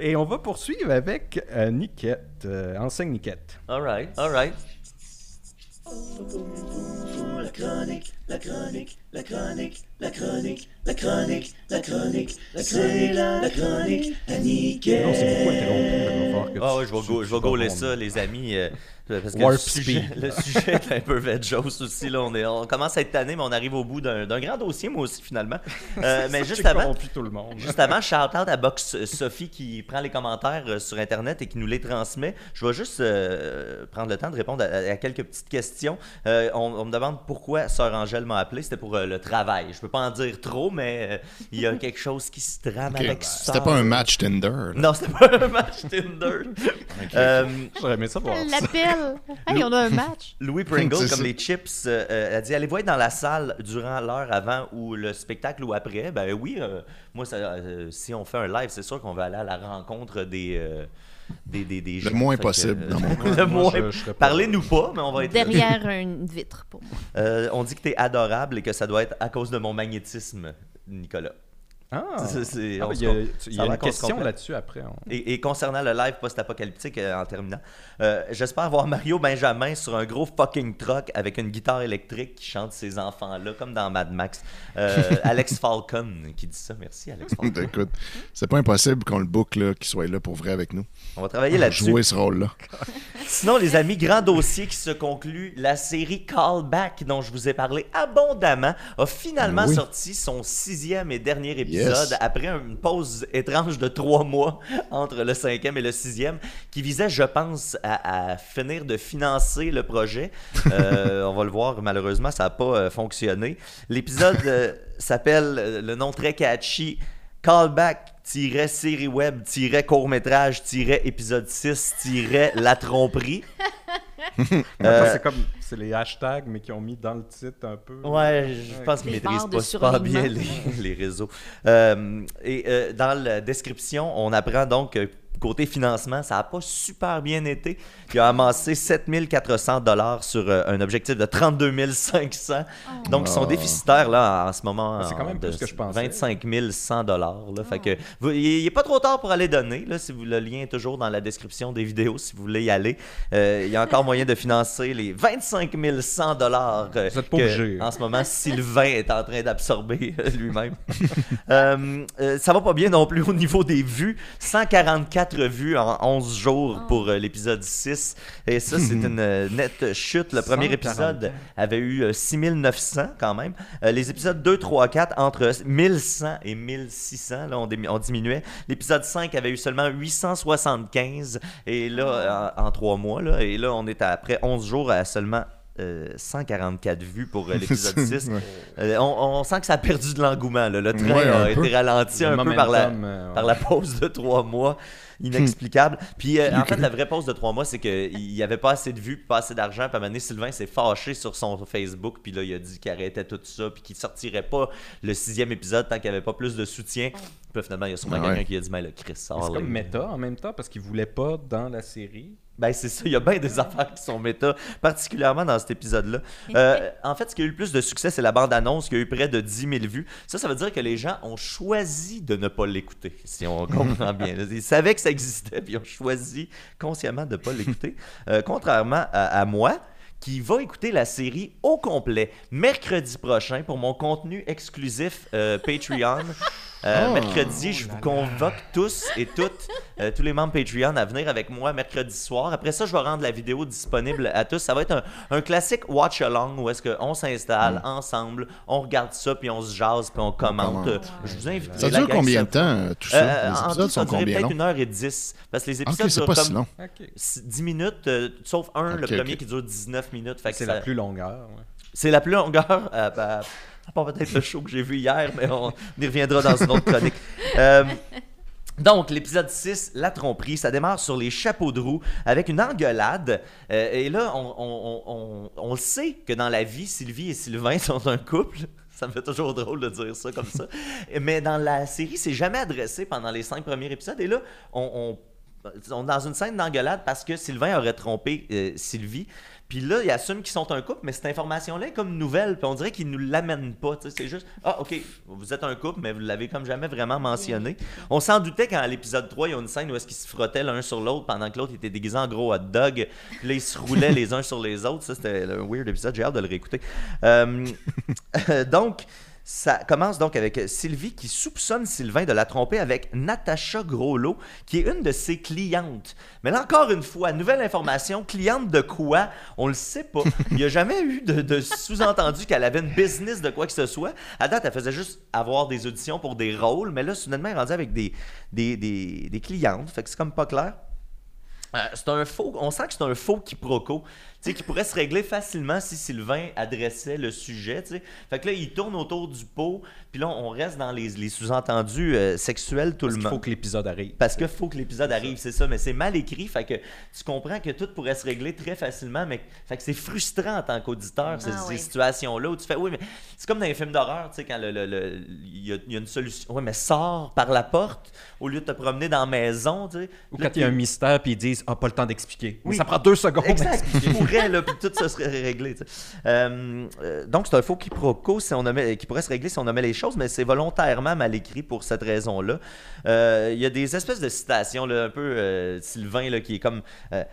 Et on va poursuivre avec euh, Niquette. Euh, enseigne Niquette. All right, all right. La chronique, la chronique, la chronique, la chronique, la chronique, la chronique, la chronique à Nickel. Non, c'est va falloir que Ah ouais, je vais, go- je vais gauler ça, les amis. euh, parce que Warp le sujet, speed. le sujet est un peu aussi. Là, on, est, on commence à être tanné, mais on arrive au bout d'un d'un grand dossier, moi aussi, finalement. Euh, mais juste avant, corrompu tout le monde. Juste avant, shout-out à Box Sophie qui prend les commentaires euh, sur Internet et qui nous les transmet. Je vais juste euh, prendre le temps de répondre à, à quelques petites questions. Euh, on, on me demande pourquoi Sœur Angèle m'a appelé. C'était pour euh, le travail. Je peux pas en dire trop, mais euh, il y a quelque chose qui se trame avec C'était Sœur. pas un match Tinder. là. Non, c'était pas un match Tinder. Euh, J'aurais aimé ça voir ça. l'appelle. Hey, on a un match. Louis Pringle, comme ça. les chips, euh, euh, a dit Allez-vous être dans la salle durant l'heure avant ou le spectacle ou après? Ben oui, euh, moi, ça, euh, si on fait un live, c'est sûr qu'on va aller à la rencontre des. Des, des, des gens. moins Fait que, possible, euh, dans mon cas. le Moi, moins. je- je serais pas- Parlez-nous pas, mais on va être. là. Derrière une vitre pour moi. Euh, on dit que t'es adorable et que ça doit être à cause de mon magnétisme, Nicolas. Ah, C'est- c'est- Ah, il y a, il y a une question là-dessus après. on- Et, et concernant le live post-apocalyptique euh, en terminant, euh, j'espère voir Mario Benjamin sur un gros fucking truck avec une guitare électrique qui chante ses enfants-là, comme dans Mad Max. Euh, Alex Falcon qui dit ça. Merci, Alex Falcon. Écoute, c'est pas impossible qu'on le book, là, qu'il soit là pour vrai avec nous. On va travailler là-dessus. Jouer ce rôle-là. Sinon, les amis, grand dossier qui se conclut. La série Callback, dont je vous ai parlé abondamment, a finalement Oui. sorti son sixième et dernier épisode Yes. après une pause étrange de trois mois entre le cinquième et le sixième, qui visait, je pense, à, à finir de financer le projet. Euh, on va le voir, malheureusement, ça n'a pas euh, fonctionné. L'épisode euh, s'appelle, le nom très catchy, Callback-série web-court-métrage épisode 6-la tromperie. Euh, c'est comme c'est les hashtags, mais qui ont mis dans le titre un peu. Ouais, je pense qu'ils maîtrisent pas super bien les, réseaux. Euh, et euh, dans la description, on apprend donc côté financement, ça n'a pas super bien été. Il a amassé 7400 dollars sur euh, un objectif de 32 500. Donc, ils sont Oh. déficitaires là, en ce moment. C'est quand même de plus que je pensais. 25 100 dollars. Fait que vous- il n'est pas trop tard pour aller donner. Là, si vous, le lien est toujours dans la description des vidéos si vous voulez y aller. Euh, il y a encore moyen de financer les 25 100 dollars euh, que, obligé. en ce moment Sylvain est en train d'absorber lui-même. Ça va pas bien non plus au niveau des vues. 144 4 vues en 11 jours Oh. pour euh, l'épisode 6. Et ça, c'est une euh, nette chute. Le premier 144. épisode avait eu euh, 6900 quand même. Euh, les épisodes 2, 3, 4, entre 1100 et 1600, là, on, on diminuait. L'épisode 5 avait eu seulement 875. Et là, en, en 3 mois, là, et là, on est à- après 11 jours à seulement. euh, 144 vues pour euh, l'épisode 6. Ouais. Euh, on, on sent que ça a perdu de l'engouement. Le train Ouais, a peu. été ralenti Le un peu par la, euh, par la pause de trois mois. Inexplicable. Puis euh, en fait, la vraie pause de trois mois, c'est qu'il n'y avait pas assez de vues, pas assez d'argent. Puis à un moment donné, Sylvain s'est fâché sur son Facebook. Puis là, il a dit qu'il arrêtait tout ça. Puis qu'il sortirait pas le sixième épisode tant qu'il n'y avait pas plus de soutien. Puis finalement, il y a sûrement Ah ouais. quelqu'un qui a dit Mais le Chris, sort. C'est là. comme méta en même temps parce qu'il voulait pas dans la série. Ben, c'est ça, il y a bien des affaires qui sont méta, particulièrement dans cet épisode-là. Euh, en fait, ce qui a eu le plus de succès, c'est la bande-annonce qui a eu près de 10 000 vues. Ça, ça veut dire que les gens ont choisi de ne pas l'écouter, si on comprend bien. Ils savaient que ça existait, puis ils ont choisi consciemment de ne pas l'écouter. Euh, contrairement à, à moi, qui va écouter la série au complet mercredi prochain pour mon contenu exclusif euh, Patreon. Euh, Oh. mercredi, je vous convoque tous et toutes, euh, tous les membres Patreon, à venir avec moi mercredi soir. Après ça, je vais rendre la vidéo disponible à tous. Ça va être un, un classique watch along où est-ce qu'on s'installe ensemble, on regarde ça, puis on se jase, puis on commente. commente. Euh, Je vous invite. Ça dure combien de temps, tout ça? Euh, les en épisodes tout, sont combien peut-être une heure et dix. Parce que les épisodes durent pas comme si long. Ok. 10 minutes, euh, sauf un, le premier qui dure 19 minutes. C'est ça- la plus longueur. ouais. c'est la plus longueur. Euh, bah, à part peut-être le show que j'ai vu hier, mais on, y reviendra dans une autre chronique. Euh, donc, l'épisode 6, La tromperie, ça démarre sur les chapeaux de roue avec une engueulade. Euh, et là, on, on- sait que dans la vie, Sylvie et Sylvain sont un couple. Ça me fait toujours drôle de dire ça comme ça. Mais dans la série, c'est jamais adressé pendant les cinq premiers épisodes. Et là, on, on- on est dans une scène d'engueulade parce que Sylvain aurait trompé euh, Sylvie. Puis là, ils assument qu'ils sont un couple, mais cette information-là est comme nouvelle. Puis on dirait qu'ils nous l'amènent pas. C'est juste, ah, OK, vous êtes un couple, mais vous l'avez comme jamais vraiment mentionné. On s'en doutait quand à l'épisode 3, il y a une scène où est-ce qu'ils se frottaient l'un sur l'autre pendant que l'autre était déguisé en gros hot dog. Puis là, ils se roulaient les uns sur les autres. Ça, c'était un weird épisode. J'ai hâte de le réécouter. Euh, donc, ça commence donc avec Sylvie qui soupçonne Sylvain de la tromper avec Natacha Groslot, qui est une de ses clientes. Mais là, encore une fois, nouvelle information, cliente de quoi? On le sait pas. Il n'y a jamais eu de, de sous-entendu qu'elle avait une business de quoi que ce soit. À date, elle faisait juste avoir des auditions pour des rôles, mais là, soudainement, elle est rendue avec des, des, des, des clientes. Fait que c'est comme pas clair. Euh, c'est un faux, on sent que c'est un faux quiproquo, sais, qui pourrait se régler facilement si Sylvain adressait le sujet, tu sais. Fait que là, il tourne autour du pot, puis là, on reste dans les, les sous-entendus euh, sexuels tout Parce le qu'il faut que l'épisode arrive. Parce qu'il faut que l'épisode arrive, c'est ça, mais c'est mal écrit, fait que tu comprends que tout pourrait se régler très facilement, mais fait que c'est frustrant en tant qu'auditeur, ces, Ah ces oui. situations-là où tu fais, oui, mais c'est comme dans les films d'horreur, tu sais, quand le- le- le- il y, a, il y a une solution, oui, mais sors par la porte au lieu de te promener dans la maison, tu sais. Ou Là, quand il y a un mystère puis ils disent Ah, pas le temps d'expliquer. Mais Oui. Ça prend deux secondes. Exact. Pourrait, là, puis tout ça serait réglé. Euh, euh, donc, c'est un faux quiproquo si on nommait- qui pourrait se régler si on nommait les choses, mais c'est volontairement mal écrit pour cette raison-là. Euh, Il y a des espèces de citations, là, un peu Sylvain, là, qui est comme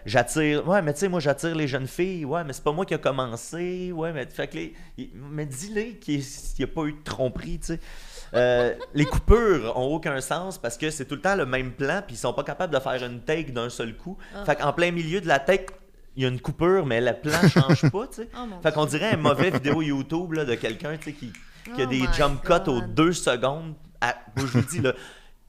J'attire, ouais, mais tu sais, moi, j'attire les jeunes filles, ouais, mais c'est pas moi qui a commencé, ouais, mais, fait que les- mais dis-les qu'il n'y a pas eu de tromperie, tu sais. Euh, les coupures ont aucun sens parce que c'est tout le temps le même plan puis ils sont pas capables de faire une take d'un seul coup. Ah. Fait qu'en plein milieu de la take, il y a une coupure mais le plan change pas, tu sais. Oh Fait qu'on dirait un mauvais vidéo YouTube là, de quelqu'un, tu sais, qui, qui a Oh des jump cuts aux deux secondes. À- je vous dis, là,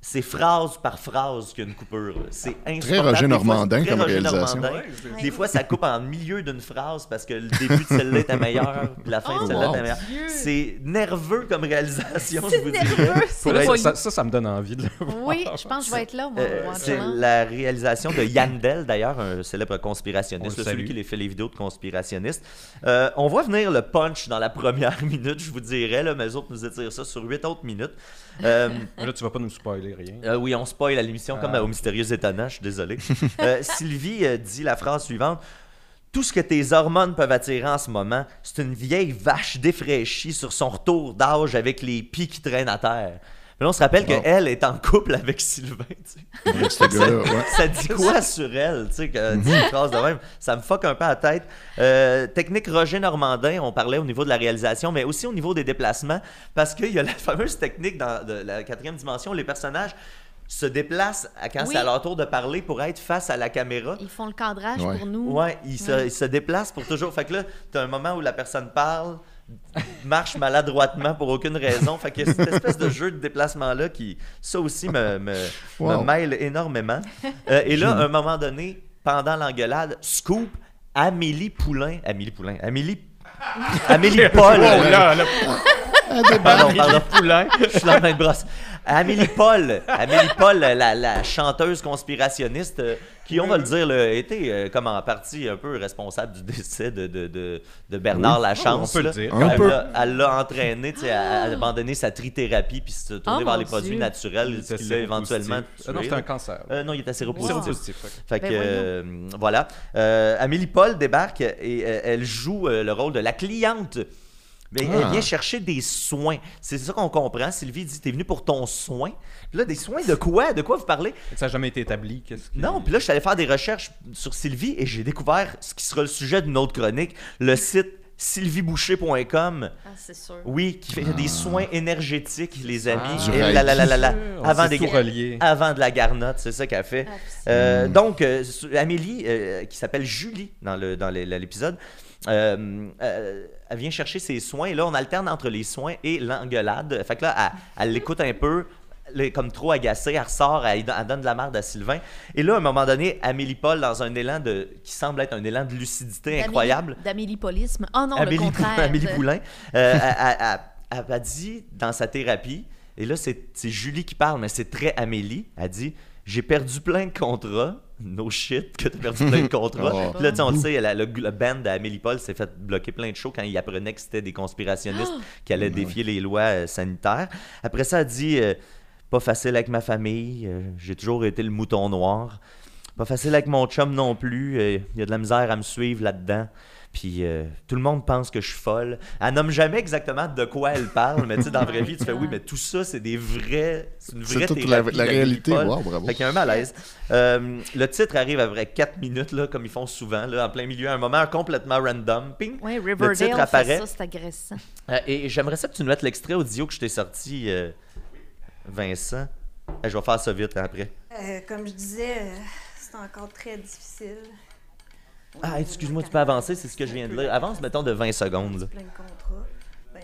c'est phrase par phrase qu'il y a une coupure. C'est insupportable. Roger Des fois, Normandin très comme Roger réalisation. Normandin. Ouais. Des fois, ça coupe en milieu d'une phrase parce que le début de celle-là était meilleur, puis la fin Oh de celle-là était meilleure. C'est nerveux comme réalisation, je C'est vous nerveux, ça, ça, ça me donne envie de le voir. Oui, je pense que je vais être là, moi. Euh, c'est la réalisation de Yandel, d'ailleurs, un célèbre conspirationniste, On le celui qui les fait les vidéos de conspirationnistes. Euh, on voit venir le punch dans la première minute, je vous dirais, là, mais les autres nous étirent ça sur huit autres minutes. Euh, Là, tu vas pas nous spoiler rien. euh, oui, on spoil à l'émission comme Ah. au Mystérieux Étonnant, je suis désolé. Euh, Sylvie dit la phrase suivante. Tout ce que tes hormones peuvent attirer en ce moment, c'est une vieille vache défraîchie sur son retour d'âge avec les pieds qui traînent à terre. Mais on se rappelle Wow. qu'elle est en couple avec Sylvain. tu sais. Ouais. Ça dit quoi sur elle, tu sais, que dit une phrase de même? Ça me fuck un peu la tête. Euh, technique Roger Normandin, on parlait au niveau de la réalisation, mais aussi au niveau des déplacements, parce qu'il y a la fameuse technique dans de la quatrième dimension, les personnages se déplacent à- quand Oui. c'est à leur tour de parler pour être face à la caméra. Ils font le cadrage Ouais. pour nous. Ouais, ils se, Ouais. ils se déplacent pour toujours. Fait que là, t'as un moment où la personne parle, marche maladroitement pour aucune raison. Fait que cette espèce de jeu de déplacement-là qui, ça aussi, me, me, Wow. me mêle énormément. Euh, et là, à un moment donné, pendant l'engueulade, scoop, Amélie Poulain. Amélie Poulain. Amélie. Amélie Paul. Oh là, là, Pardon, pardon. poulain. Je suis dans la même brosse. Amélie Paul, Amélie Paul, la, la chanteuse conspirationniste, euh, qui, on va le dire, là, était euh, comme en partie un peu responsable du décès de, de, de, de Bernard Lachance. on peut le dire. Elle l'a- Elle l'a entraîné tu sais, à, à abandonner sa trithérapie puis se tourner Oh, vers mon les produits Dieu. naturels, ce qui l'a éventuellement Ah non, c'est un cancer. Euh, non, il était séropositif. Wow. Séropositif. Fait que, Ben voyons. euh, voilà. Euh, Amélie Paul débarque et euh, elle joue euh, le rôle de la cliente. Mais elle Ah. vient chercher des soins. C'est ça qu'on comprend. Sylvie dit T'es venu pour ton soin. Puis là, des soins de quoi? De quoi vous parlez? Ça n'a jamais été établi. Qu'est-ce qui- Non, puis là, je suis allé faire des recherches sur Sylvie et j'ai découvert ce qui sera le sujet d'une autre chronique le site sylvieboucher.com. Ah, c'est sûr. Oui, qui fait des soins énergétiques, les amis. Du et là, là, là, là, là, Sûr, avant, des, avant de la garnotte, c'est ça qu'elle fait. Ah, Euh, Donc, euh, Amélie, euh, qui s'appelle Julie dans le dans l'épisode, euh, euh, elle vient chercher ses soins. Et là, on alterne entre les soins et l'engueulade. Fait que là, elle, elle l'écoute un peu. Elle est comme trop agacée, elle ressort, elle, elle donne de la merde à Sylvain. Et là, à un moment donné, Amélie Paul, dans un élan de qui semble être un élan de lucidité D'Amélie- incroyable, D'amélipolisme. Oh non, le Amélie, contraire. Amélie Poulain, euh, elle, a dit dans sa thérapie, et là c'est c'est Julie qui parle, mais c'est très Amélie, elle dit J'ai perdu plein de contrats. No shit, que t'as perdu plein de contrats. Oh. Puis là, tu sais, on le sait, elle- le, le band d'Amélie Paul s'est fait bloquer plein de shows quand il apprenait que c'était des conspirationnistes qui allaient défier les lois euh, sanitaires. Après ça, elle dit euh, Pas facile avec ma famille, euh, j'ai toujours été le mouton noir. Pas facile avec mon chum non plus. euh, Il y a de la misère à me suivre là-dedans. Puis euh, tout le monde pense que je suis folle. Elle nomme jamais exactement de quoi elle parle, mais tu sais, dans la vraie vie, tu fais oui, mais tout ça, c'est des vrais. C'est une vraie C'est toute la, réalité. Wow, bravo. Fait qu'il y a un malaise. Euh, le titre arrive après 4 minutes, là, comme ils font souvent, là, en plein milieu, un moment complètement random. Ping! Oui, titre Riverdale apparaît. fait ça, c'est agressant. Euh, et j'aimerais ça que tu nous mettes l'extrait audio que je t'ai sorti, euh, Vincent. Euh, je vais faire ça vite hein, après. Euh, comme je disais, euh, c'est encore très difficile. Ah, excuse-moi, tu peux avancer, c'est ce que je viens de lire. Avance, mettons, de 20 secondes. de contrats. Ben,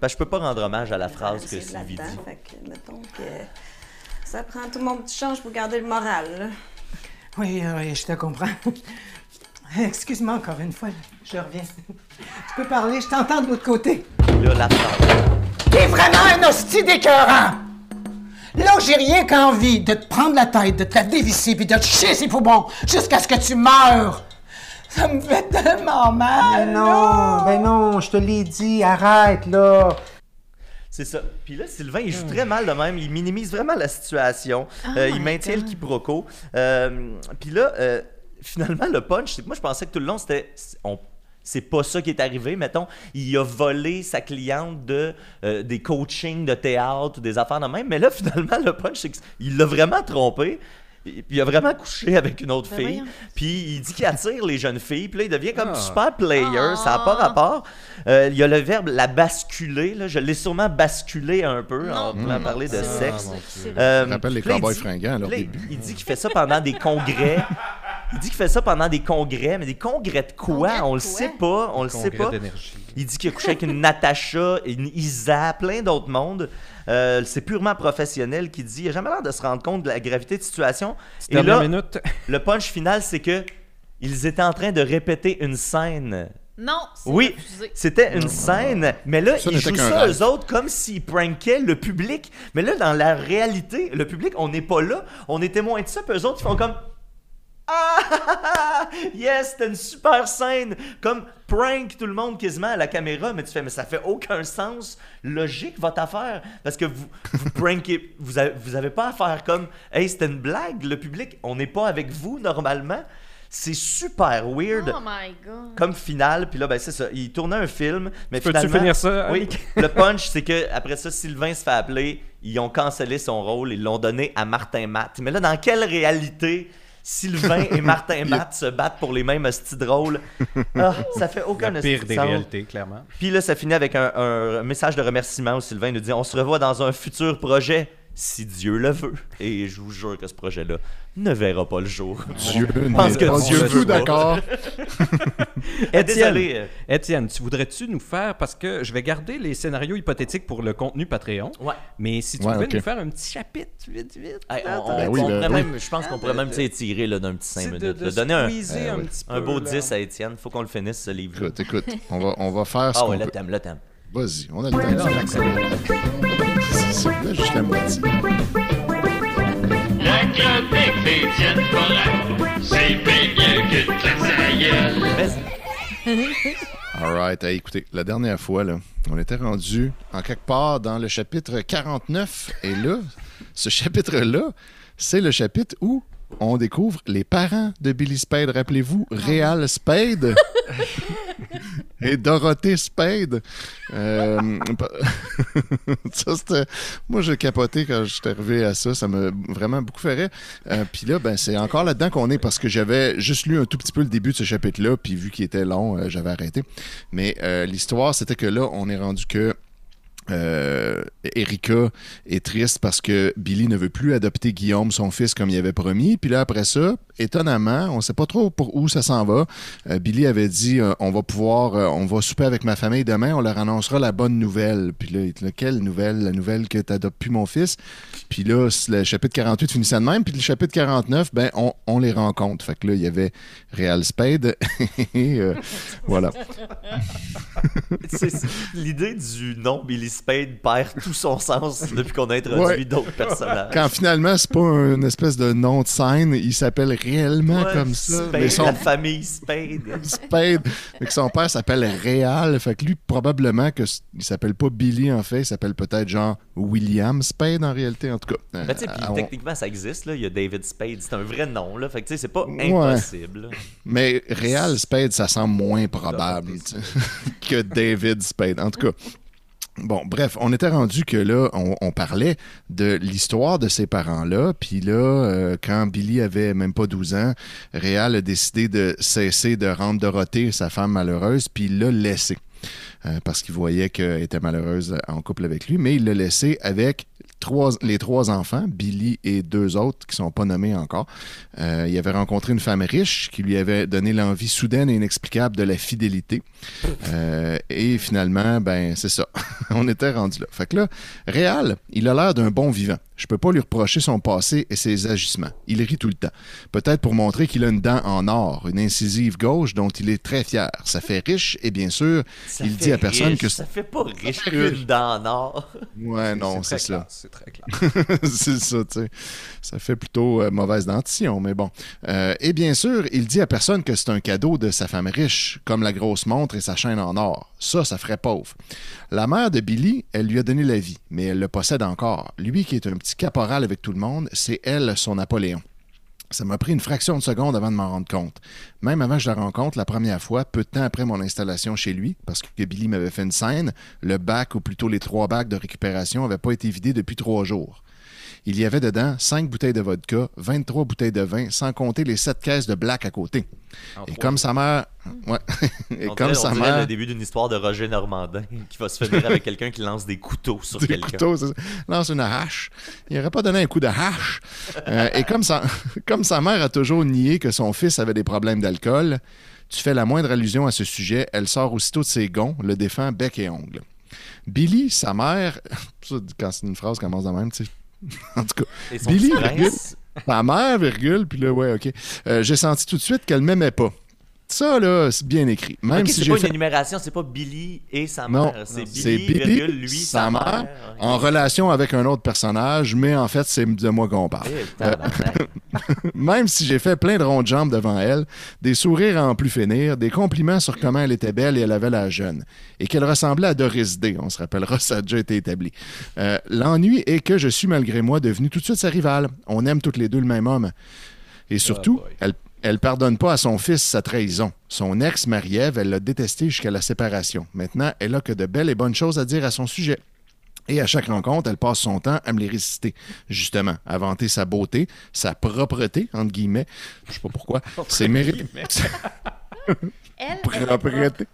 Parce que je peux pas rendre hommage à la phrase que Sylvie dit. Fait que, mettons que ça prend tout mon petit change pour garder le moral. là. Oui, oui, je te comprends. Excuse-moi encore une fois, je reviens. Tu peux parler, je t'entends de l'autre côté. Là, la phrase. T'es vraiment un hostie d'écœurant! Là, j'ai rien qu'envie de te prendre la tête, de te la dévisser puis de te chier ses poumons jusqu'à ce que tu meurs! Ça me fait tellement mal! Ben non, ben non, je te l'ai dit, arrête là. C'est ça. Puis là, Sylvain, il joue très mal de même. Il minimise vraiment la situation. Euh, il maintient God. le quiproquo. Euh, puis là, euh, finalement, le punch, c'est que moi, je pensais que tout le long, c'était. on- C'est pas ça qui est arrivé, mettons. Il a volé sa cliente de euh, des coachings de théâtre ou des affaires de même. Mais là, finalement, le punch, c'est qu'il l'a vraiment trompé. Puis il a vraiment couché avec une autre Ben fille. voyons. Puis il dit qu'il attire les jeunes filles. Puis là, il devient comme Ah. super player. Ça n'a pas Ah. rapport. Euh, il y a le verbe la basculer. Là. Je l'ai sûrement basculé un peu en voulant parler de sexe. c'est- Euh, rappelle les cowboys dit- fringants à leur puis là, début. Il dit qu'il fait ça pendant des congrès. Il dit qu'il fait ça pendant des congrès, mais des congrès de quoi? Congrès de on le sait pas, on le sait pas. d'énergie. Il dit qu'il a couché avec une Natacha, une Isa, plein d'autres mondes. Euh, c'est purement professionnel qui dit. Il a jamais l'air de se rendre compte de la gravité de la situation. Et là, minute. le punch final, c'est que ils étaient en train de répéter une scène. Non, Oui, c'était une scène, mais là, Ça ils jouent ça rêve. eux autres comme s'ils prankaient le public. Mais là, dans la réalité, le public, on n'est pas là, on est témoin de ça, puis eux autres, ils font comme Ah Yes, c'était une super scène! Comme prank tout le monde quasiment à la caméra, mais tu fais, mais ça fait aucun sens logique votre affaire. Parce que vous, vous prankez, vous avez, vous avez pas à faire comme Hey, c'était une blague, le public, on n'est pas avec vous normalement. C'est super weird Oh my god. comme finale, puis là, ben c'est ça. Il tournait un film, mais Peux-tu finalement... finir ça, Oui, le punch, c'est que après ça, Sylvain se fait appeler, ils ont cancellé son rôle, ils l'ont donné à Martin Matt. Mais là, dans quelle réalité Sylvain et Martin Matt se battent pour les mêmes hosties de rôle? Ah, ça fait aucun La pire de des réalités, clairement. Puis là, ça finit avec un, un message de remerciement où Sylvain nous dit On se revoit dans un futur projet. Si Dieu le veut. Et je vous jure que ce projet-là ne verra pas le jour. Dieu Je pense que pas Dieu veut d'accord. Ah, Étienne, euh, Étienne, tu voudrais-tu nous faire, parce que je vais garder les scénarios hypothétiques pour le contenu Patreon, Ouais. mais si tu Ouais, pouvais nous faire un petit chapitre, vite, vite. Hey, on, on- Ben oui, on ben pourrait oui. même, je pense qu'on pourrait de- même s'étirer là, d'un petit 5 c'est minutes. de, Donner un, Eh un oui. petit peu. un beau là. 10 à Étienne. Faut qu'on le finisse, ce livre. Écoute, écoute, on va, on va faire ce Ah ouais, le thème, le thème. Vas-y, on a le temps. C'est juste la moitié. La chronique d'Étienne Forêt, c'est bien mieux que de gueule. Mais Alright, hey, écoutez, la dernière fois, là, on était rendu en quelque part dans le chapitre 49. Et là, ce chapitre-là, c'est le chapitre où on découvre les parents de Billy Spade. Rappelez-vous, Réal Spade et Dorothée Spade. Euh, ça. Moi, j'ai capoté quand j'étais arrivé à ça. Ça m'a vraiment beaucoup fait rire. Euh, puis là, ben, c'est encore là-dedans qu'on est parce que j'avais juste lu un tout petit peu le début de ce chapitre-là. Puis vu qu'il était long, euh, j'avais arrêté. Mais l'histoire, c'était que là, on est rendu que euh, Erika est triste parce que Billy ne veut plus adopter Guillaume, son fils, comme il avait promis. Puis là, après ça, étonnamment, on ne sait pas trop pour où ça s'en va. Euh, Billy avait dit euh, on va pouvoir, on va souper avec ma famille demain, on leur annoncera la bonne nouvelle. Puis là, quelle nouvelle La nouvelle que tu n'adoptes plus mon fils? Puis là, le chapitre 48 finissait de même. Puis le chapitre 49, ben, on, les rencontre. Fait que là, il y avait Real Spade. Voilà. l'idée du nom Billy Spade perd tout son sens depuis qu'on a introduit Ouais. d'autres personnages. Quand finalement, c'est pas une espèce de nom de scène, il s'appelle réellement Ouais, comme ça. Spade, mais son la famille Spade. Spade, mais que son père s'appelle Réal. Fait que lui, probablement que il s'appelle pas Billy en fait, il s'appelle peut-être genre William Spade en réalité, en tout cas. Ben, Euh, on- techniquement, ça existe, là. Il y a David Spade. C'est un vrai nom, là. Fait que, tu sais, c'est pas impossible. Mais Réal Spade, ça semble moins probable que David Spade. En tout cas. Bon, bref, on était rendu que là, on, parlait de l'histoire de ces parents-là. Puis là, euh, quand Billy avait même pas 12 ans, Réal a décidé de cesser de rendre Dorothée, sa femme malheureuse, puis l'a laissé. Euh, parce qu'il voyait qu'elle était malheureuse en couple avec lui, mais il l'a laissé avec trois, les trois enfants, Billy et deux autres qui sont pas nommés encore. Euh, il avait rencontré une femme riche qui lui avait donné l'envie soudaine et inexplicable de la fidélité. Euh, et finalement, ben c'est ça. On était rendu là. Fait que là, Réal, il a l'air d'un bon vivant. Je peux pas lui reprocher son passé et ses agissements. Il rit tout le temps. Peut-être pour montrer qu'il a une dent en or, une incisive gauche dont il est très fier. Ça fait riche et bien sûr, Ça il dit à personne riche, que Ça fait pas riche qu'une dent en or. Ouais, non, c'est ça. C'est très clair. c'est ça, tu sais. Ça fait plutôt euh, mauvaise dentition, mais bon. Euh, et bien sûr, il dit à personne que c'est un cadeau de sa femme riche, comme la grosse montre et sa chaîne en or. Ça, ça ferait pauvre. La mère de Billy, elle lui a donné la vie, mais elle le possède encore. Lui qui est un petit caporal avec tout le monde, c'est elle son Napoléon. Ça m'a pris une fraction de seconde avant de m'en rendre compte. Même avant que je la rencontre la première fois, peu de temps après mon installation chez lui, parce que Billy m'avait fait une scène, le bac, ou plutôt les trois bacs de récupération, n'avaient pas été vidés depuis trois jours. Il y avait dedans 5 bouteilles de vodka, 23 bouteilles de vin, sans compter les 7 caisses de black à côté. Et comme sa mère... Ouais. Et on comme dirait, sa on mère... le début d'une histoire de Roger Normandin qui va se finir avec quelqu'un qui lance des couteaux sur des quelqu'un. couteaux, c'est ça. lance une hache. Il n'aurait pas donné un coup de hache. Euh, et comme sa, comme sa mère a toujours nié que son fils avait des problèmes d'alcool, tu fais la moindre allusion à ce sujet, elle sort aussitôt de ses gonds, le défend bec et ongle. Billy, sa mère, quand c'est une phrase commence de même, tu sais. En tout cas, Billy, virgule, sa mère, virgule, puis là, ouais, OK. Euh, J'ai senti tout de suite qu'elle m'aimait pas. Ça, là, c'est bien écrit. Même si c'est j'ai pas fait... une énumération, c'est pas Billy et sa Non, mère. C'est c'est Billy, Billy, virgule, lui, sa mère, en relation avec un autre personnage, mais en fait, c'est de moi qu'on parle. Eh, tabarnak. Même si j'ai fait plein de ronds de jambes devant elle, des sourires à en plus finir, des compliments sur comment elle était belle et elle avait la jeune, et qu'elle ressemblait à Doris Day, on se rappellera, ça a déjà été établi. Euh, L'ennui est que je suis malgré moi devenu tout de suite sa rivale. On aime toutes les deux le même homme. Et surtout, boy. elle elle pardonne pas à son fils sa trahison. Son ex, Marie-Ève, elle l'a détesté jusqu'à la séparation. Maintenant, elle a que de belles et bonnes choses à dire à son sujet. Et à chaque rencontre, elle passe son temps à me les réciter. Justement, à vanter sa beauté, sa propreté, entre guillemets. Je sais pas pourquoi. C'est mérité. Elle, propreté.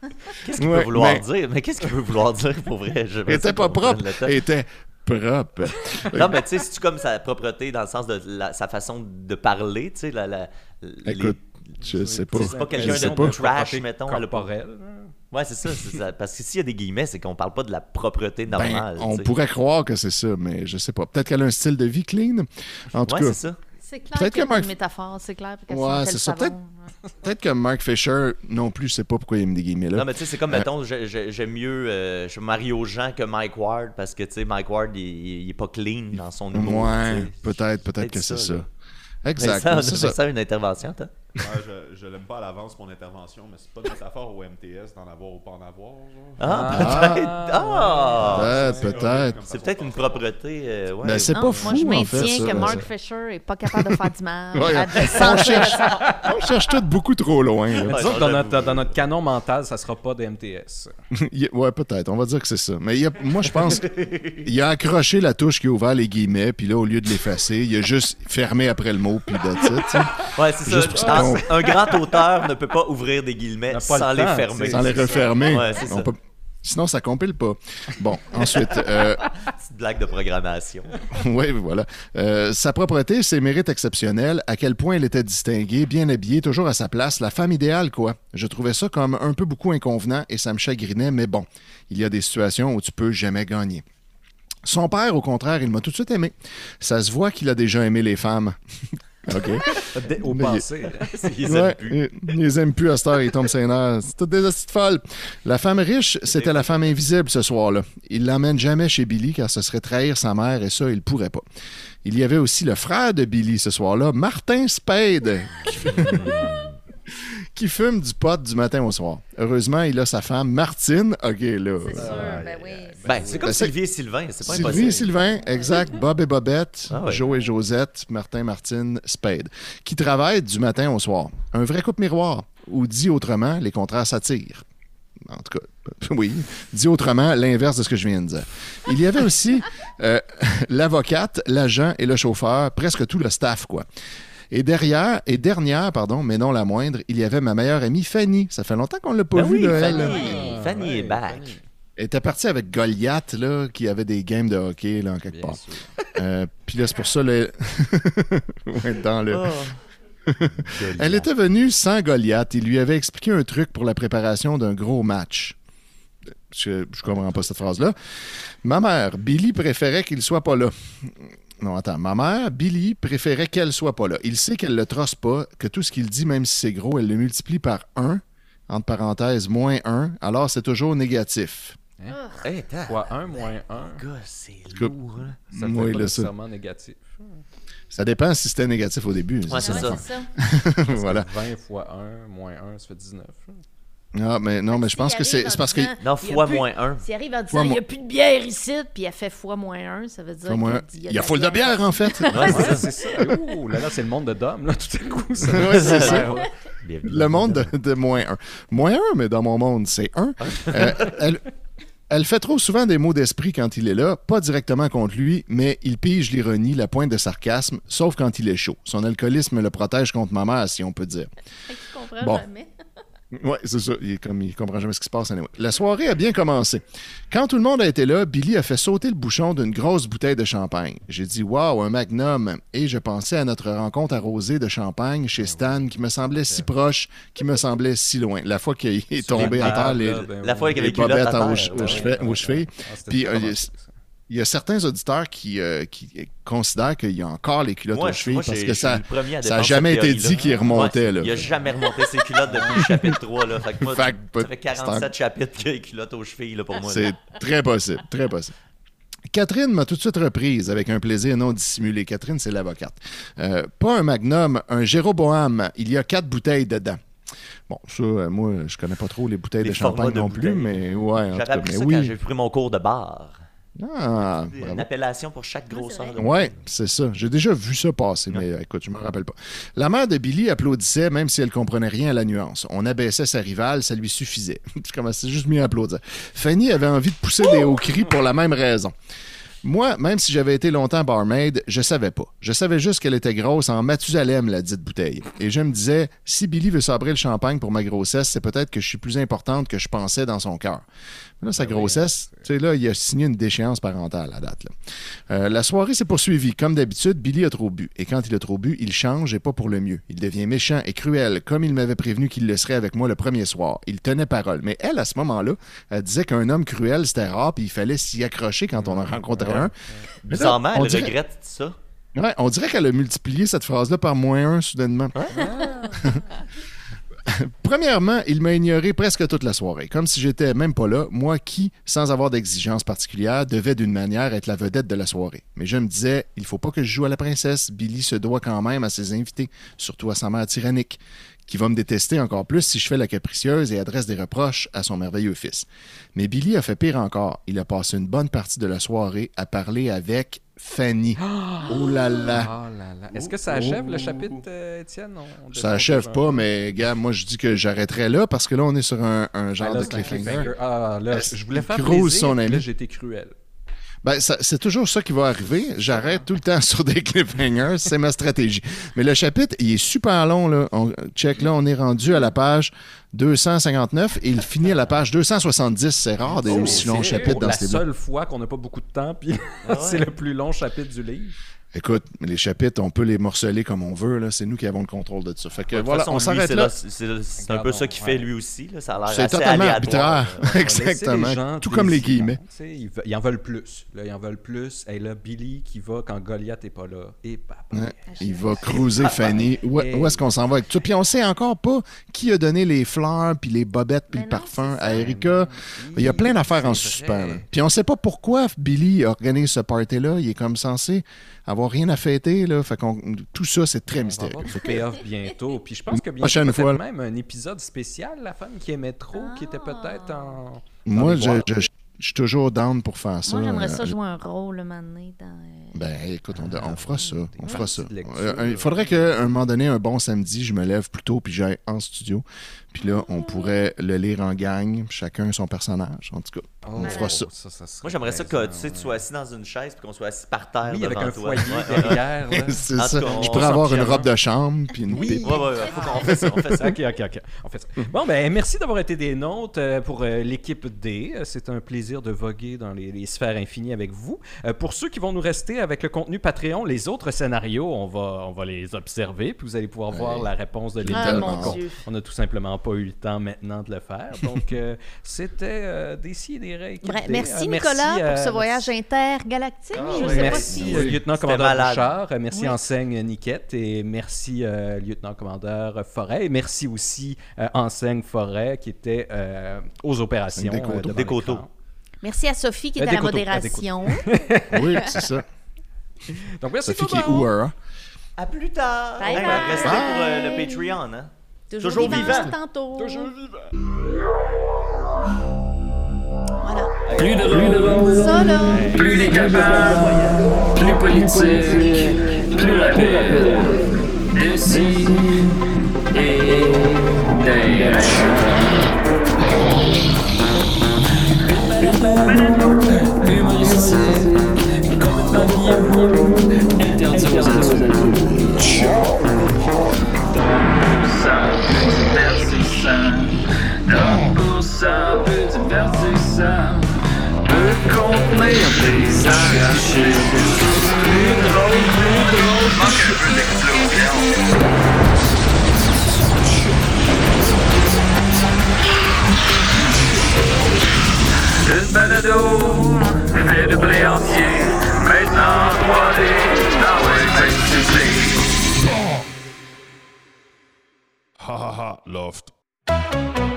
Qu'est-ce qu'il Ouais, peut vouloir mais- dire? Mais qu'est-ce qu'il veut vouloir dire pour vrai? Je Elle était pas propre. Était propre. Non, mais tu sais, c'est-tu comme sa propreté dans le sens de la- sa façon de parler, tu sais, la, la, les- Écoute, je sais pas. C'est pas quelqu'un de pas. trash, mettons. elle a pas- corporelle. Ouais, c'est ça. Parce que s'il y a des guillemets, c'est qu'on parle pas de la propreté Ben, normale. on tu sais. pourrait croire que c'est ça, mais je sais pas. Peut-être qu'elle a un style de vie clean. En tout Ouais, cas, c'est ça. C'est clair Peut-être qu'il y a que Mark- une métaphore, c'est clair. Ouais, c'est ça. savon. Peut-être- peut-être que Mark Fisher non plus, je sais pas pourquoi il des guillemets là. Non, mais tu sais, c'est comme, Euh, mettons, j'ai- j'ai- j'aime mieux euh, je- Mario Jean que Mike Ward parce que, tu sais, Mike Ward, il, il est pas clean dans son humour. Ouais, peut-être, peut-être Peut-être que c'est ça, ça. Exact. Ça. Vincent, une intervention, toi? Ouais, je je l'aime pas à l'avance, mon intervention, mais c'est pas une métaphore au MTS d'en avoir ou pas en avoir. genre. Ah, Ah. peut-être. Ah! C'est peut-être. C'est peut-être de une propreté. euh, ouais. Ben, c'est Non, pas moi, fou, je en maintiens fait, ça, que Mark ça. Fisher est pas capable de faire. Ouais, Elle devait on cherche, on cherche tout beaucoup trop loin. Ouais, Disons que dans notre, dans notre canon mental, ça sera pas de MTS. Ouais, peut-être. On va dire que c'est ça. Mais il a- moi, je pense qu'il a accroché la touche qui a ouvert les guillemets, puis là, au lieu de l'effacer, il a juste fermé après le mot, puis sais. Ouais, c'est ça. un grand auteur ne peut pas ouvrir des guillemets sans le les fermer. Sans les refermer. Ouais, c'est On ça. peut- Sinon, ça compile pas. Bon, ensuite, euh, Petite blague de programmation. oui, voilà. Euh, sa propreté, ses mérites exceptionnels, à quel point elle était distinguée, bien habillée, toujours à sa place, la femme idéale, quoi. Je trouvais ça comme un peu beaucoup inconvenant et ça me chagrinait, mais bon, il y a des situations où tu peux jamais gagner. Son père, au contraire, il m'a tout de suite aimé. Ça se voit qu'il a déjà aimé les femmes. OK. Au passé. Ils aiment plus. ils- aiment plus à cette heure, ils tombent ses nerfs. C'est toutes des astuces folles. La femme riche, c'était la femme invisible ce soir-là. Il l'emmène jamais chez Billy car ce serait trahir sa mère et ça, il pourrait pas. Il y avait aussi le frère de Billy ce soir-là, Martin Spade, qui qui fume du pot du matin au soir. Heureusement, il a sa femme Martine. OK, là. C'est sûr, ben oui. Ben, c'est comme Ben, Sylvie et Sylvain, c'est pas Sylvie impossible. et Sylvain, exact. Bob et Bobette, Ah ouais. Joe et Josette, Martin, Martine, Spade, qui travaillent du matin au soir. Un vrai couple miroir, ou dit autrement, les contraires s'attirent. En tout cas, oui. Dit autrement, l'inverse de ce que je viens de dire. Il y avait aussi euh, l'avocate, l'agent et le chauffeur, presque tout le staff, quoi. Et derrière, et dernière, pardon, mais non la moindre, il y avait ma meilleure amie Fanny. Ça fait longtemps qu'on l'a pas Ben vue, oui, elle. Fanny. Fanny est back. Elle était partie avec Goliath, là, qui avait des games de hockey, là, en quelque Bien part. Euh, Puis là, c'est pour ça, là... ouais, dans le... Oh. Elle était venue sans Goliath. Il lui avait expliqué un truc pour la préparation d'un gros match. Je, je comprends pas cette phrase-là. Ma mère, Billy préférait qu'il soit pas là. Non, attends. Ma mère, Billy, préférait qu'elle soit pas là. Il sait qu'elle le trosse pas, que tout ce qu'il dit, même si c'est gros, elle le multiplie par 1, entre parenthèses, moins 1, alors c'est toujours négatif. Hey, t'as- Fois 1 moins 1, Gars, c'est lourd. hein. ça Oui, fait là, pas ça- nécessairement négatif. Ça dépend si c'était négatif au début. Ouais, c'est ça. ça. Ça. voilà. 20 fois 1 moins 1, ça fait 19. Ah, mais non, mais je pense que c'est c'est parce que. Non, Il y a fois plus- moins 1. S'il arrive en disant il n'y a plus de bière ici, puis elle fait fois moins un, ça veut dire Fois moins- qu'il Il y a full de bière, en fait. C'est ça. Ouh, là, là, c'est le monde de Dom, là, tout à coup. C'est ça. Le monde de, moins 1. Moins 1, mais dans mon monde, c'est 1. elle, elle fait trop souvent des mots d'esprit quand il est là, pas directement contre lui, mais il pige l'ironie, la pointe de sarcasme, sauf quand il est chaud. Son alcoolisme le protège contre ma mère, si on peut dire. Je comprends Bon. jamais. Oui, c'est ça. Il, est comme, il comprend jamais ce qui se passe. anyway. La soirée a bien commencé. Quand tout le monde a été là, Billy a fait sauter le bouchon d'une grosse bouteille de champagne. J'ai dit Waouh, un magnum. Et je pensais à notre rencontre arrosée de champagne chez Stan qui me semblait si proche, qui me semblait si loin. La fois qu'il est tombé à terre, les, La fois qu'il les avait à bobettes aux, chevilles. Ah, Puis, il- y a certains auditeurs qui, euh, qui considèrent qu'il y a encore les culottes Moi, aux chevilles moi, parce que ça n'a jamais été dit qu'il remontait. Ouais, là. Il a jamais remonté ses culottes depuis le chapitre 3. Là. Fait que moi, Fait ça fait peut- c'est 47 chapitres qu'il y a les culottes aux chevilles là, pour moi. C'est très possible, très possible. Catherine m'a tout de suite reprise avec un plaisir non dissimulé. Catherine, c'est l'avocate. Euh, pas un magnum, un Jéroboam. Il y a quatre bouteilles dedans. Bon, ça, euh, moi, je connais pas trop les bouteilles Les de champagne de non plus, mais ouais, J'avais appris mais ça oui. quand j'ai pris mon cours de bar. Ah, Une bravo. appellation pour chaque c'est grosseur. Ouais, c'est ça. J'ai déjà vu ça passer, mais euh, écoute, je me rappelle pas. La mère de Billy applaudissait, même si elle comprenait rien à la nuance. On abaissait sa rivale, ça lui suffisait. Je commençais juste mieux à applaudir. Fanny avait envie de pousser des hauts cris pour la même raison. Moi, même si j'avais été longtemps barmaid, je savais pas. Je savais juste qu'elle était grosse en Mathusalem, la dite bouteille. Et je me disais, si Billy veut sabrer le champagne pour ma grossesse, c'est peut-être que je suis plus importante que je pensais dans son cœur. Là, sa grossesse, tu sais, là, il a signé une déchéance parentale à date. là. Euh, la soirée s'est poursuivie. Comme d'habitude, Billy a trop bu. Et quand il a trop bu, il change et pas pour le mieux. Il devient méchant et cruel, comme il m'avait prévenu qu'il le serait avec moi le premier soir. Il tenait parole. Mais elle, à ce moment-là, elle disait qu'un homme cruel, c'était rare, puis il fallait s'y accrocher quand on en rencontrait un. Mais là, Bizarrement, on elle dirait- regrette ça. Ouais, on dirait qu'elle a multiplié cette phrase-là par moins un soudainement. Premièrement, il m'a ignoré presque toute la soirée, comme si j'étais même pas là, moi qui, sans avoir d'exigence particulière, devait d'une manière être la vedette de la soirée. Mais je me disais, il faut pas que je joue à la princesse, Billy se doit quand même à ses invités, surtout à sa mère tyrannique, qui va me détester encore plus si je fais la capricieuse et adresse des reproches à son merveilleux fils. Mais Billy a fait pire encore. Il a passé une bonne partie de la soirée à parler avec Fanny. Oh là là! Là là. Est-ce que ça achève le chapitre, euh, Étienne? On- Ça achève pas, mais gars, moi je dis que j'arrêterai là parce que là on est sur un, un genre Ah, là, de cliffhanger. Ah, là, Est-ce je voulais faire plaisir, son ami? là, été cruel. Ben, c'est toujours ça qui va arriver. J'arrête tout le temps sur des cliffhangers. C'est ma stratégie. Mais le chapitre, il est super long. Là. On, check, là, on est rendu à la page 259 et il finit à la page 270. C'est rare des Oh, aussi longs c'est chapitres dans la ce livre. seule fois qu'on n'a pas beaucoup de temps, puis Ah c'est le plus long chapitre du livre. Écoute, les chapitres, on peut les morceler comme on veut. là. C'est nous qui avons le contrôle de ça. Fait que voilà, façon, on s'arrête c'est là. C'est un peu ça qu'il ouais. fait lui aussi. là. Ça a l'air C'est assez totalement arbitraire. Exactement. gens Tout comme les guillemets. Ils, en veulent plus. Là, ils en veulent plus. Et là, Billy qui va quand Goliath n'est pas là. Et papa. Ouais, il va cruiser Fanny. Où, Et- où est-ce qu'on s'en va avec tout? Puis on sait encore pas qui a donné les fleurs, puis les bobettes, puis Mais le non, parfum à. Erika. Il y a plein d'affaires en suspens. Puis on sait pas pourquoi Billy organise ce party-là. Il est comme censé avoir rien à fêter. Là. Fait qu'on, tout ça, c'est très On va mystérieux. avoir du payoff bientôt. Puis je pense que bientôt, Prochaine peut-être fois. même un épisode spécial, La femme qui aimait trop, qui était peut-être en... Moi, les je, boîtes. je- je- je suis toujours down pour faire ça. Moi, j'aimerais ça Euh, jouer un rôle, un moment donné, dans... euh, Ben, écoute, on, on fera ça. On fera ça. Euh, Il faudrait qu'à un moment donné, un bon samedi, je me lève plus tôt puis j'aille en studio. Puis là, on pourrait le lire en gang, chacun son personnage. En tout cas, on fera ça. Oh, Moi, j'aimerais ça que tu, sais, tu sois assis dans une chaise puis qu'on soit assis par terre Oui, avec un toi. foyer derrière. C'est ça. tout cas, on Je pourrais avoir une robe de chambre puis une Oui. pipe. Ouais, ouais, ouais, faut qu'on fait ça, on fait ça. OK, OK, OK. On fait ça. Bon, ben, merci d'avoir été des nôtres euh, pour euh, l'équipe D. Euh, C'est un plaisir de voguer dans les, les sphères infinies avec vous. Pour ceux qui vont nous rester avec le contenu Patreon, les autres scénarios, on va, on va les observer, puis vous allez pouvoir voir la réponse de Ah, mon Donc, on- Dieu. On n'a tout simplement pas eu le temps maintenant de le faire. Donc, euh, c'était euh, des si et des règles. Bref, merci, Nicolas pour ce voyage intergalactique. Ah, je ouais. sais pas Merci, si... euh, lieutenant C'était commandeur malade. Bouchard. Euh, Merci, Oui. enseigne Niquette. Et merci, euh, lieutenant commandeur Forêt. Et merci aussi, euh, enseigne Forêt, qui était euh, aux opérations. Des coteaux. Merci à Sophie qui Euh, est à la coteaux, euh, modération. Oui, c'est ça. Donc, merci Sophie qui est. Ouara. À plus tard. Bye Hey, bye. Restez pour euh, le Patreon. Hein? Toujours, Toujours vivant, vivant. tantôt. Toujours vivant. Voilà. Plus de rôle, Ça, là. plus décapable, plus politique, plus rapide. D'ici et d'ailleurs. Humoristique, interdit aux adultes. Ça peut divertissant, donc pour ça divertissant. Plus plus de blé entier, maintenant 3D, dans le face Ha ha ha, loft.